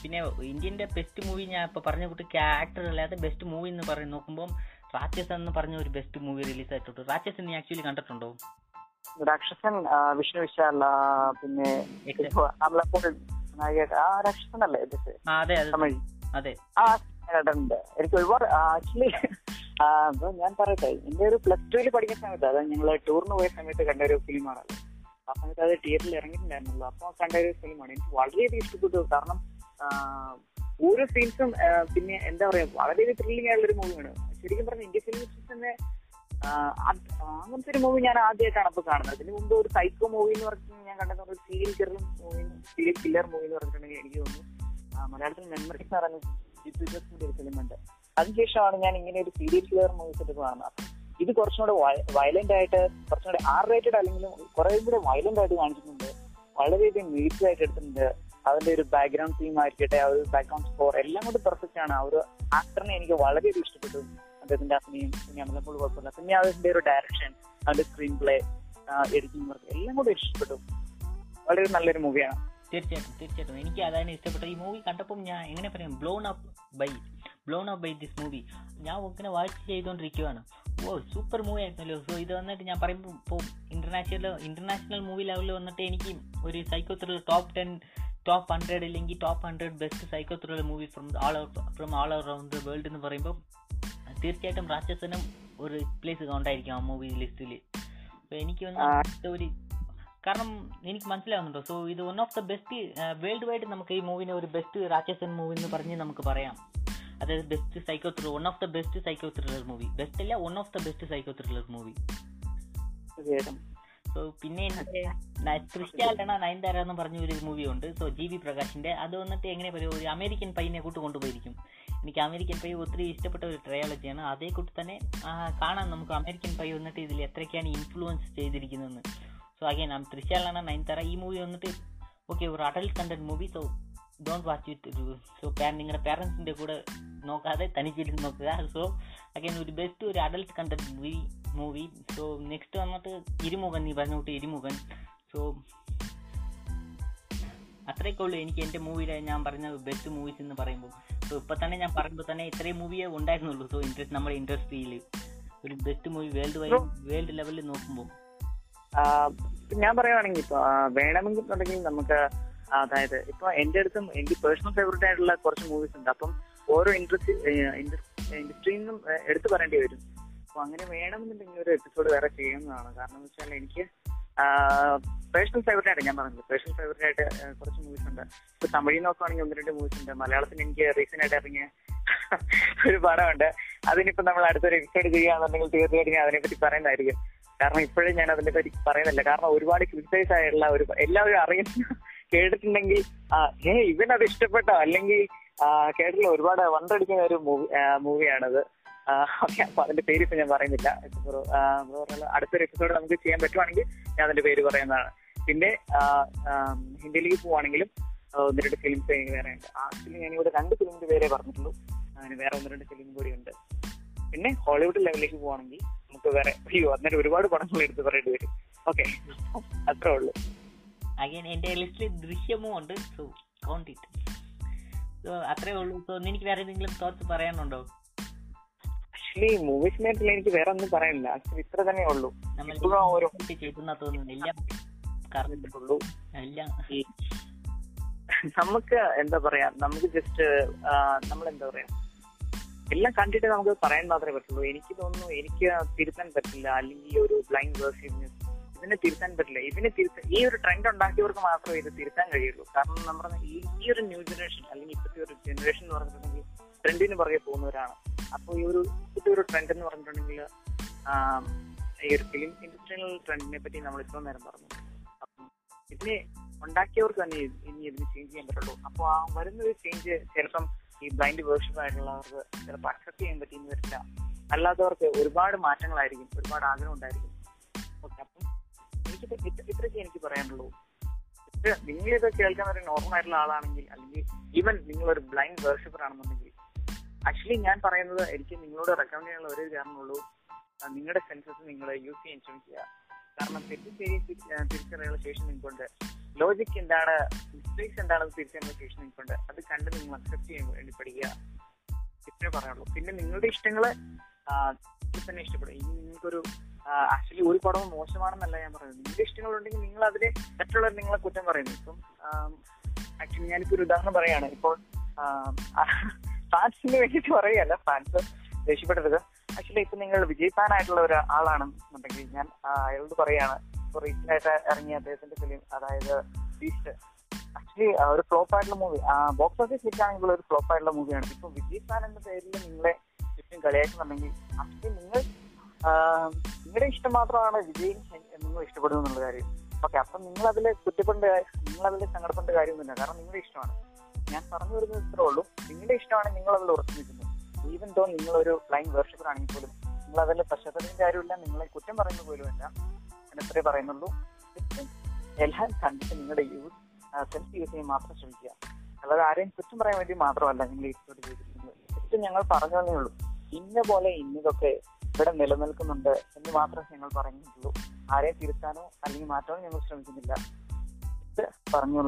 പിന്നെ ഇന്ത്യന്റെ ബെസ്റ്റ് മൂവി ഞാൻ ഇപ്പൊ പറഞ്ഞ കുട്ടി ആക്ടർ അല്ലാതെ ബെസ്റ്റ് മൂവി എന്ന് പറഞ്ഞ് നോക്കുമ്പോൾ രാക്ഷസൻ എന്ന് പറഞ്ഞ ഒരു ബെസ്റ്റ് മൂവി റിലീസ് ആയിട്ടുണ്ട്. രാക്ഷസ് നീ ആക്ച്വലി കണ്ടിട്ടുണ്ടോ? രാക്ഷസൻ വിഷ്ണു വിശാല പിന്നെ രാക്ഷസൻ അല്ലേ അതെ അതെ. എനിക്ക് ഒരുപാട് ആക്ച്വലി ഞാൻ പറയട്ടെ എന്റെ ഒരു പ്ലസ് ടുവിൽ പഠിക്കുന്ന സമയത്ത് അതായത് ഞങ്ങൾ ടൂറിന് പോയ സമയത്ത് കണ്ട ഒരു ഫിലിമാണ് ആ സമയത്ത് അത് തിയേറ്ററിൽ ഇറങ്ങിയിട്ടുണ്ടായിരുന്നുള്ളൂ. അപ്പൊ കണ്ട ഒരു ഫിലിമാണ് എനിക്ക് വളരെയധികം ഇഷ്ടപ്പെട്ടു. കാരണം ഓരോ സീൻസും പിന്നെ എന്താ പറയാ വളരെ ത്രില്ലിംഗ് ആയിട്ടുള്ള ഒരു മൂവിയാണ് ശരിക്കും പറഞ്ഞ ഇന്ത്യ ഫിലിം തന്നെ അങ്ങനത്തെ ഒരു മൂവി ഞാൻ ആദ്യമായിട്ടാണ് അപ്പൊ കാണുന്നത്. അതിന് മുമ്പ് ഒരു സൈക്കോ മൂവി എന്ന് പറഞ്ഞിട്ട് ഞാൻ കണ്ടത് ഒരു serial killer movie serial killer movie എന്ന് പറഞ്ഞിട്ടുണ്ടെങ്കിൽ എനിക്ക് തോന്നുന്നു. മലയാളത്തിൽ മെമ്മറീസ് എന്ന് പറയുന്ന ജിത്തു അതിനുശേഷമാണ് ഞാൻ ഇങ്ങനെ ഒരു സീരിയൽ കിലർ മൂവീസ് കാണുന്നത്. ഇത് കുറച്ചും കൂടെ വയലന്റ് ആയിട്ട് കുറച്ചും കൂടെ ആർ റേറ്റഡ് അല്ലെങ്കിലും കുറെ കൂടെ വയലന്റ് ആയിട്ട് കാണിച്ചിട്ടുണ്ട്. വളരെയധികം മീറ്റ് ആയിട്ട് എടുത്തിട്ടുണ്ട്. അതിന്റെ ഒരു ബാക്ക്ഗ്രൗണ്ട് തീം ആയിരിക്കട്ടെ ആ ഒരു ബാക്ക്ഗ്രൗണ്ട് സ്കോർ എല്ലാം കൊണ്ട് പെർഫെക്റ്റ് ആണ്. ആ ഒരു ആക്ടറിനെ എനിക്ക് വളരെയധികം ഇഷ്ടപ്പെട്ടു. അദ്ദേഹത്തിന്റെ അഭിനയം പിന്നെ അമലപ്പോൾ കുഴപ്പമില്ല. പിന്നെ അതിന്റെ ഒരു ഡയറക്ഷൻ അതിന്റെ സ്ക്രീൻ പ്ലേ എഡിറ്റിംഗ് വർക്ക് എല്ലാം കൂടെ ഇഷ്ടപ്പെട്ടു. വളരെ നല്ലൊരു മൂവിയാണ് തീർച്ചയായിട്ടും തീർച്ചയായിട്ടും. എനിക്ക് അതാണ് ഇഷ്ടപ്പെട്ടത്. ഈ മൂവി കണ്ടപ്പോൾ ഞാൻ എങ്ങനെ പറയാം blown up by blown up by this movie ഞാൻ ഇങ്ങനെ വാച്ച് ചെയ്തുകൊണ്ടിരിക്കുവാണ് ഓ സൂപ്പർ മൂവി ആയിരുന്നല്ലോ. സോ ഇത് വന്നിട്ട് ഞാൻ പറയുമ്പോൾ ഇപ്പോൾ ഇന്റർനാഷണൽ ഇന്റർനാഷണൽ മൂവി ലെവലിൽ വന്നിട്ട് എനിക്ക് ഒരു psycho thriller top ten top hundred അല്ലെങ്കിൽ top hundred best psycho thriller movie from all from all around world എന്ന് പറയുമ്പോൾ തീർച്ചയായിട്ടും രാക്ഷസനും ഒരു പ്ലേസ് ഉണ്ടായിരിക്കും ആ മൂവി ലിസ്റ്റിൽ സോ എനിക്ക് വന്ന ഒരു കാരണം എനിക്ക് മനസ്സിലാവുന്നുണ്ടോ? സോ ഇത് one of the best world wide നമുക്ക് ഈ മൂവിനെ ഒരു ബെസ്റ്റ് രാക്ഷസൻ മൂവി എന്ന് പറഞ്ഞ് നമുക്ക് പറയാം. അതായത് best psycho thriller one of the best psycho thriller movie best അല്ല one of the best psycho thriller movie so പിന്നെ ക്രിസ്റ്റാലാണ് നയൻതാര എന്ന് പറഞ്ഞ ഒരു മൂവി ഉണ്ട്. സോ ജി വി പ്രകാശിന്റെ. അത് വന്നിട്ട് എങ്ങനെ പറയും ഒരു അമേരിക്കൻ പയ്യനെ കൂട്ട് കൊണ്ടുപോയിരിക്കും എനിക്ക് അമേരിക്കൻ പൈ ഒത്തിരി ഇഷ്ടപ്പെട്ട ഒരു ട്രയോളജിയാണ് അതേ കൂട്ടി തന്നെ കാണാൻ കാണാം നമുക്ക് അമേരിക്കൻ പൈ വന്നിട്ട് ഇതിൽ എത്രയൊക്കെയാണ് ഇൻഫ്ലുവൻസ് ചെയ്തിരിക്കുന്നതെന്ന്. സോ അഗൈൻ തൃശ്യാലണ നയൻതാര ഈ മൂവി വന്നിട്ട് ഓക്കെ ഒരു adult content movie so don't watch it so നിങ്ങളുടെ പേരൻസിന്റെ കൂടെ നോക്കാതെ തനിക്കിട്ട് നോക്കുക. സോ അഗൈൻ ഒരു ബെസ്റ്റ് ഒരു adult content movie movie so next വന്നിട്ട് ഇരുമുഖൻ നീ പറഞ്ഞു കൂട്ടി ഇരുമുഖൻ. സോ അത്രയൊക്കെ ഉള്ളൂ എനിക്ക് എന്റെ മൂവിയുടെ ഞാൻ പറഞ്ഞ ബെസ്റ്റ് മൂവീസ് എന്ന് പറയുമ്പോൾ. സോ ഇപ്പം തന്നെ ഞാൻ പറയുമ്പോൾ തന്നെ ഇത്രയും മൂവിയേ ഉണ്ടായിരുന്നുള്ളൂ. സോ ഇൻട്രസ്റ്റ് നമ്മുടെ ഇൻഡസ്ട്രിയിൽ ഒരു best movie world wide world ലെവലിൽ നോക്കുമ്പോൾ ഞാൻ പറയുവാണെങ്കിൽ ഇപ്പൊ വേണമെങ്കിൽ നമുക്ക് അതായത് ഇപ്പൊ എന്റെ അടുത്തും എനിക്ക് പേഴ്സണൽ ഫേവറേറ്റ് ആയിട്ടുള്ള കുറച്ച് മൂവീസ് ഉണ്ട്. അപ്പം ഓരോ ഇൻഡസ്ട്രി ഇൻഡസ്ട്രിയിൽ നിന്നും എടുത്തു പറയേണ്ടി വരും. അപ്പൊ അങ്ങനെ വേണമെന്നുണ്ടെങ്കിൽ ഒരു എപ്പിസോഡ് വേറെ ചെയ്യുന്നതാണ്. കാരണം എന്ന് വെച്ചാൽ എനിക്ക് പേഴ്സണൽ ഫേവറേറ്റ് ആയിട്ട് ഞാൻ പറഞ്ഞത് പേഴ്സണൽ ഫേവറേറ്റ് ആയിട്ട് കുറച്ച് മൂവീസ് ഉണ്ട്. ഇപ്പൊ തമിഴിൽ നോക്കുവാണെങ്കിൽ ഒന്ന് രണ്ട് മൂവീസ് ഉണ്ട്. മലയാളത്തിൽ എനിക്ക് റീസെന്റ് ആയിട്ട് ഇറങ്ങിയ ഒരു പടമുണ്ട്. അതിനിപ്പോ നമ്മൾ അടുത്തൊരു എപ്പിസോഡ് ചെയ്യുകയാണെന്നുണ്ടെങ്കിൽ തീർച്ചയായിട്ടും ഞാൻ അതിനെപ്പറ്റി പറയുന്നതായിരിക്കും. കാരണം ഇപ്പോഴും ഞാൻ അതിനെപ്പറ്റി പറയുന്നില്ല. കാരണം ഒരുപാട് ക്രിറ്റിസൈസ് ആയിട്ടുള്ള ഒരു എല്ലാവരും അറിയുന്ന കേട്ടിട്ടുണ്ടെങ്കിൽ ഏ ഇവനത് ഇഷ്ടപ്പെട്ടോ? അല്ലെങ്കിൽ കേട്ടില്ല ഒരുപാട് വണ്ടടിക്കുന്ന ഒരു മൂവി മൂവിയാണത്. അപ്പൊ അതിന്റെ പേര് ഇപ്പൊ ഞാൻ പറയുന്നില്ല. അടുത്തൊരു എപ്പിസോഡ് നമുക്ക് ചെയ്യാൻ പറ്റുവാണെങ്കിൽ ഞാൻ അതിന്റെ പേര് പറയുന്നതാണ്. പിന്നെ ഹിന്ദിയിലേക്ക് പോവാണെങ്കിലും ഒന്ന് രണ്ട് ഫിലിംസ് വേറെ ഉണ്ട്. ആക്ച്വലി ഞാൻ ഇവിടെ രണ്ട് ഫിലിമിന്റെ പേരെ പറഞ്ഞിട്ടുള്ളൂ. അങ്ങനെ വേറെ ഒന്ന് രണ്ട് ഫിലിം കൂടി ഉണ്ട്. പിന്നെ ഹോളിവുഡ് ലെവലിലേക്ക് പോവാണെങ്കിൽ നമുക്ക് വേറെ അയ്യോ അന്നേരം ഒരുപാട് പടങ്ങൾ എടുത്ത് പറയേണ്ടി വരും. ഓക്കെ. അത്രേ ഉള്ളൂ. അഗൈൻ എന്റെ ലിസ്റ്റിൽ ദൃശ്യമോ ഉണ്ട്. സോ കൗണ്ട് ഇറ്റ് സോ അത്രേ ഉള്ളൂ. സോ എനിക്ക് വേറെ എന്തെങ്കിലും തോട്ട്സ് പറയാനുണ്ടോ? ആക്ച്വലി മൂവീസ് മേറ്റിൽ എനിക്ക് വേറെ ഒന്നും പറയാനില്ല. ആക്ച്വലി ഇത്ര തന്നെ ഉള്ളൂ. നമുക്ക് എന്താ പറയാ? നമുക്ക് ജസ്റ്റ് നമ്മൾ എന്താ പറയാ? എല്ലാം കണ്ടിട്ട് നമുക്ക് പറയാൻ മാത്രമേ പറ്റുള്ളൂ. എനിക്ക് തോന്നുന്നു എനിക്ക് തിരുത്താൻ പറ്റില്ല. അല്ലെങ്കിൽ ഒരു ബ്ലൈൻഡ് വേർഷൻ ഇതിനെ തിരുത്താൻ പറ്റില്ല. ഇതിനെ തിരുത്താൻ ഈ ഒരു ട്രെൻഡ് ഉണ്ടാക്കിയവർക്ക് മാത്രമേ ഇത് തിരുത്താൻ കഴിയുള്ളൂ. കാരണം നമ്മൾ ഈ ഒരു ന്യൂ ജനറേഷൻ അല്ലെങ്കിൽ ഇപ്പോഴത്തെ ഒരു ജനറേഷൻ എന്ന് പറഞ്ഞിട്ടുണ്ടെങ്കിൽ ട്രെൻഡിന് പുറകെ പോകുന്നവരാണ്. അപ്പോൾ ഈ ഒരു ഒരു ട്രെൻഡ് എന്ന് പറഞ്ഞിട്ടുണ്ടെങ്കിൽ ഈ ഒരു ഫിലിം ഇൻഡസ്ട്രിയൽ ട്രെൻഡിനെ പറ്റി നമ്മൾ ഇത്ര നേരം പറഞ്ഞു. അപ്പം ഇതിനെ ഉണ്ടാക്കിയവർക്ക് തന്നെ ഇനി ഇതിന് ചേഞ്ച് ചെയ്യാൻ പറ്റുള്ളൂ. അപ്പോൾ ആ വരുന്ന ഒരു ചേഞ്ച് ചിലപ്പം ഈ ബ്ലൈൻഡ് വേർഷൻ ആയിട്ടുള്ളവർക്ക് ചിലപ്പോൾ അക്സെപ്റ്റ് ചെയ്യാൻ പറ്റിയെന്ന് വരില്ല. അല്ലാത്തവർക്ക് ഒരുപാട് മാറ്റങ്ങളായിരിക്കും ഒരുപാട് ആഗ്രഹം ഉണ്ടായിരിക്കും. ഓക്കെ അപ്പം ഇത്രയൊക്കെ എനിക്ക് പറയാനുള്ളൂ. നിങ്ങൾ ഇത് കേൾക്കാൻ ഒരു നോർമൽ ആയിട്ടുള്ള ആളാണെങ്കിൽ അല്ലെങ്കിൽ ഈവൻ നിങ്ങൾ ഒരു ബ്ലൈൻഡ് വേർഷിപ്പർ ആണെന്നുണ്ടെങ്കിൽ ആക്ച്വലി ഞാൻ പറയുന്നത് എനിക്ക് നിങ്ങളോട് റെക്കമെൻഡ് ചെയ്യാനുള്ള ഒരേ കാരണമുള്ളൂ നിങ്ങളുടെ സെൻസസ് നിങ്ങൾ യൂസ് ചെയ്യാൻ ശ്രമിക്കുക. കാരണം തെറ്റും ശരി തിരിച്ചറിയാനുള്ള ശേഷം നിങ്ങൾക്കുണ്ട്. ലോജിക് എന്താണ്? മിസ്റ്റേക്സ് എന്താണെന്ന് തിരിച്ചറിയാനുള്ള ശേഷം നിങ്ങൾക്കുണ്ട്. അത് കണ്ട് നിങ്ങൾ അക്സെപ്റ്റ് ചെയ്യാൻ വേണ്ടി പഠിക്കുക. ഇത്രേ പറയാനുള്ളൂ. പിന്നെ നിങ്ങളുടെ ഇഷ്ടങ്ങൾ തന്നെ ഇഷ്ടപ്പെടും. ഇനി നിങ്ങൾക്കൊരു ആക്ച്വലി ഒരു പടവും മോശമാണെന്നല്ല ഞാൻ പറയുന്നത്. നിങ്ങളുടെ ഇഷ്ടങ്ങളുണ്ടെങ്കിൽ നിങ്ങൾ അതിനെ മറ്റുള്ളവർ നിങ്ങളെ കുറ്റം പറയുന്നു ഇപ്പം ആക്ച്വലി ഞാനിപ്പോ ഒരു ഉദാഹരണം പറയാണ് ഇപ്പോൾ ഫാൻസിന് വേണ്ടിയിട്ട് പറയുകയല്ല. ഫാൻസ് ദേഷ്യപ്പെട്ടത് ആക്ച്വലി ഇപ്പൊ നിങ്ങൾ വിജയ് ഫാൻ ആയിട്ടുള്ള ഒരു ആളാണെന്നുണ്ടെങ്കിൽ ഞാൻ അയാളോട് പറയാണ് ഇപ്പൊ റീസെന്റ് ആയിട്ട് ഇറങ്ങിയ അദ്ദേഹത്തിന്റെ ഫിലിം അതായത് ബീസ്റ്റ് ആക്ച്വലി ഒരു ഫ്ലോപ്പ് ആയിട്ടുള്ള മൂവി ബോക്സ് ഓഫീസ് ഹിറ്റ് ആണെങ്കിൽ ഒരു ഫ്ലോപ്പ് ആയിട്ടുള്ള മൂവിയാണ് ഇപ്പൊ വിജയ് ഫാൻ എന്ന പേരിൽ നിങ്ങളെ ചുറ്റും കളിയാക്കുന്നുണ്ടെങ്കിൽ ആക്ച്വലി നിങ്ങൾ നിങ്ങളുടെ ഇഷ്ടം മാത്രമാണ് വിജയം നിങ്ങൾ ഇഷ്ടപ്പെടുന്നു എന്നുള്ള കാര്യം. ഓക്കെ അപ്പൊ നിങ്ങൾ അതിൽ കുറ്റപ്പെടേണ്ട നിങ്ങൾ അതിൽ സങ്കടപ്പെടേണ്ട കാര്യമൊന്നുമില്ല. കാരണം നിങ്ങളുടെ ഇഷ്ടമാണ്. ഞാൻ പറഞ്ഞു വരുന്നത് ഇത്രേ ഉള്ളൂ. നിങ്ങളുടെ ഇഷ്ടമാണ് നിങ്ങൾ അതിൽ ഉറച്ചു നിൽക്കുന്നത്. ഈവൻ തോ നിങ്ങൾ ഒരു ഫ്ലൈൻ വേർഷിപ്പർ ആണെങ്കിൽ പോലും നിങ്ങൾ അതിൽ പശ്ചാത്തലത്തിന്റെ കാര്യമില്ല നിങ്ങളെ കുറ്റം പറയുന്നത് പോലും ഇല്ല ഞാൻ എത്രേ പറയുന്നുള്ളൂ. എല്ലാം കണ്ടിട്ട് നിങ്ങളുടെ യൂസ് സെൽഫ് യൂസ് ചെയ്യാൻ മാത്രം ശ്രമിക്കുക. അല്ലാതെ ആരെയും കുറ്റം പറയാൻ വേണ്ടി മാത്രമല്ല നിങ്ങൾ ഈ ജീവിക്കുന്നത് ജസ്റ്റ് ഞങ്ങൾ പറഞ്ഞു തന്നേ ഉള്ളൂ. ഇന്ന പോലെ ഇന്നതൊക്കെ ഇവിടെ നിലനിൽക്കുന്നുണ്ട് എന്ന് മാത്രമേ ഞങ്ങൾ പറയുന്നുള്ളൂ. ആരെ തിരുത്താനോ അല്ലെങ്കിൽ മാറ്റാനോ ഞങ്ങൾ ശ്രമിക്കുന്നില്ല. ഇത് പറഞ്ഞു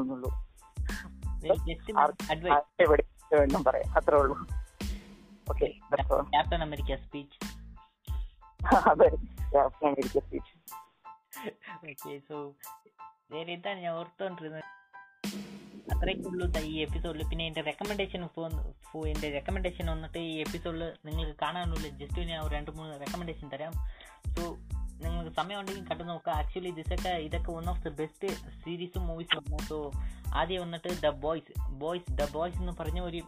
എവിടെ എന്നും പറയാം അത്രേ ഉള്ളൂ. ഓക്കെ ക്യാപ്റ്റൻ അമേരിക്ക സ്പീച്ച് അതെ അമേരിക്ക സ്പീച്ച് ഓക്കെ സോ വേറെ ഞാൻ ഓർത്തോണ്ടിരുന്നത്. അത്രയൊക്കെ ഉള്ളൂ ഈ എപ്പിസോഡിൽ പിന്നെ എന്റെ റെക്കമെൻഡേഷൻ എന്റെ റെക്കമെൻഡേഷൻ വന്നിട്ട് ഈ എപ്പിസോഡിൽ നിങ്ങൾക്ക് കാണാനുള്ള ജസ്റ്റ് ഞാൻ രണ്ട് മൂന്ന് റെക്കമെൻഡേഷൻ തരാം. സോ നിങ്ങൾക്ക് സമയം ഉണ്ടെങ്കിൽ കണ്ടു നോക്കുക. ആക്ച്വലി ഇതൊക്കെ ഇതൊക്കെ വൺ ഓഫ് ദി ബെസ്റ്റ് സീരീസും മൂവീസും ആണ്. സോ ആദ്യം വന്നിട്ട് the boys boys the boys എന്ന് പറഞ്ഞ ഒരു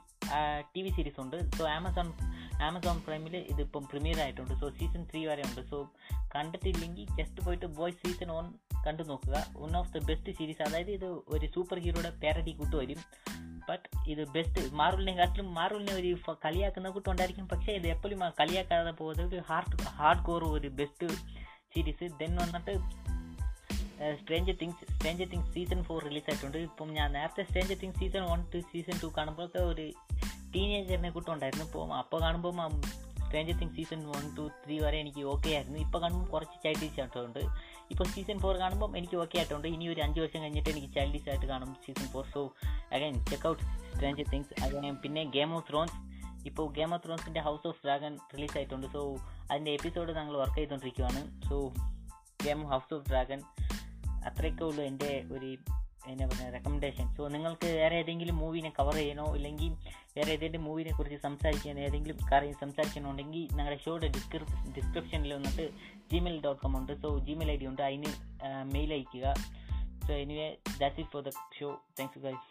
ടി വി സീരീസ് ഉണ്ട്. സോ ആമസോൺ ആമസോൺ പ്രൈമിൽ ഇതിപ്പം പ്രീമിയർ ആയിട്ടുണ്ട്. സോ സീസൺ ത്രീ വരെ ഉണ്ട്. സോ കണ്ടിട്ടില്ലെങ്കിൽ ജസ്റ്റ് പോയിട്ട് ബോയ്സ് സീസൺ ഓൺ കണ്ടു നോക്കുക. One of the best series അതായത് ഇത് ഒരു സൂപ്പർ ഹീറോയുടെ പാരഡി കൂട്ട് വരും. ബട്ട് ഇത് ബെസ്റ്റ് മാർവലിനെക്കാട്ടിലും മാർവലിനെ ഒരു കളിയാക്കുന്ന കൂട്ടുണ്ടായിരിക്കും പക്ഷേ ഇത് എപ്പോഴും കളിയാക്കാതെ പോകുന്നത് ഒരു ഹാർഡ് ഹാർഡ് കോർ ഒരു ബെസ്റ്റ് സീരീസ് ദെൻ വന്നിട്ട് stranger things stranger things season four release ആയിട്ടുണ്ട്. ഇപ്പം ഞാൻ നേരത്തെ stranger things season one two season two കാണുമ്പോഴൊക്കെ ഒരു ടീനേജറിനെ കൂട്ടുണ്ടായിരുന്നു ഇപ്പോൾ അപ്പോൾ കാണുമ്പോൾ stranger things season one two three വരെ എനിക്ക് ഓക്കെ ആയിരുന്നു. ഇപ്പോൾ കാണുമ്പോൾ കുറച്ച് ചൈൽഡിഷ് ആയിട്ടുണ്ട്. ഇപ്പോൾ സീസൺ ഫോർ കാണുമ്പോൾ എനിക്ക് ഓക്കെ ആയിട്ടുണ്ട്. ഇനി ഒരു അഞ്ച് വർഷം കഴിഞ്ഞിട്ട് എനിക്ക് ചൈൽഡിഷ് ആയിട്ട് കാണും season four so again check out stranger things again പിന്നെ ഗെയിം ഓഫ് ത്രോൺസ് ഇപ്പോൾ ഗെയിം ഓഫ് ത്രോൺസിന്റെ ഹൗസ് ഓഫ് ഡ്രാഗൺ റിലീസ് ആയിട്ടുണ്ട്. സോ അതിന്റെ എപ്പിസോഡ് ഞങ്ങൾ വർക്ക് ചെയ്തുകൊണ്ടിരിക്കുകയാണ് so game house of dragon അത്രയൊക്കെ ഉള്ളൂ എന്റെ ഒരു എന്നാ പറയുക റെക്കമെൻഡേഷൻ സോ നിങ്ങൾക്ക് വേറെ ഏതെങ്കിലും മൂവിനെ കവർ ചെയ്യണോ? ഇല്ലെങ്കിൽ വേറെ ഏതെങ്കിലും മൂവിനെ കുറിച്ച് സംസാരിക്കാൻ ഏതെങ്കിലും കാര്യം സംസാരിക്കണമെങ്കിൽ ഞങ്ങളുടെ ഷോയുടെ ഡിസ്ക്രിപ് ഡിസ്ക്രിപ്ഷനിൽ വന്നിട്ട് ജിമെയിൽ ഡോട്ട് കോം ഉണ്ട്. സോ ജിമെയിൽ ഐ ഡി ഉണ്ട്. അതിന് മെയിൽ അയക്കുക so anyway that's it for the show thanks guys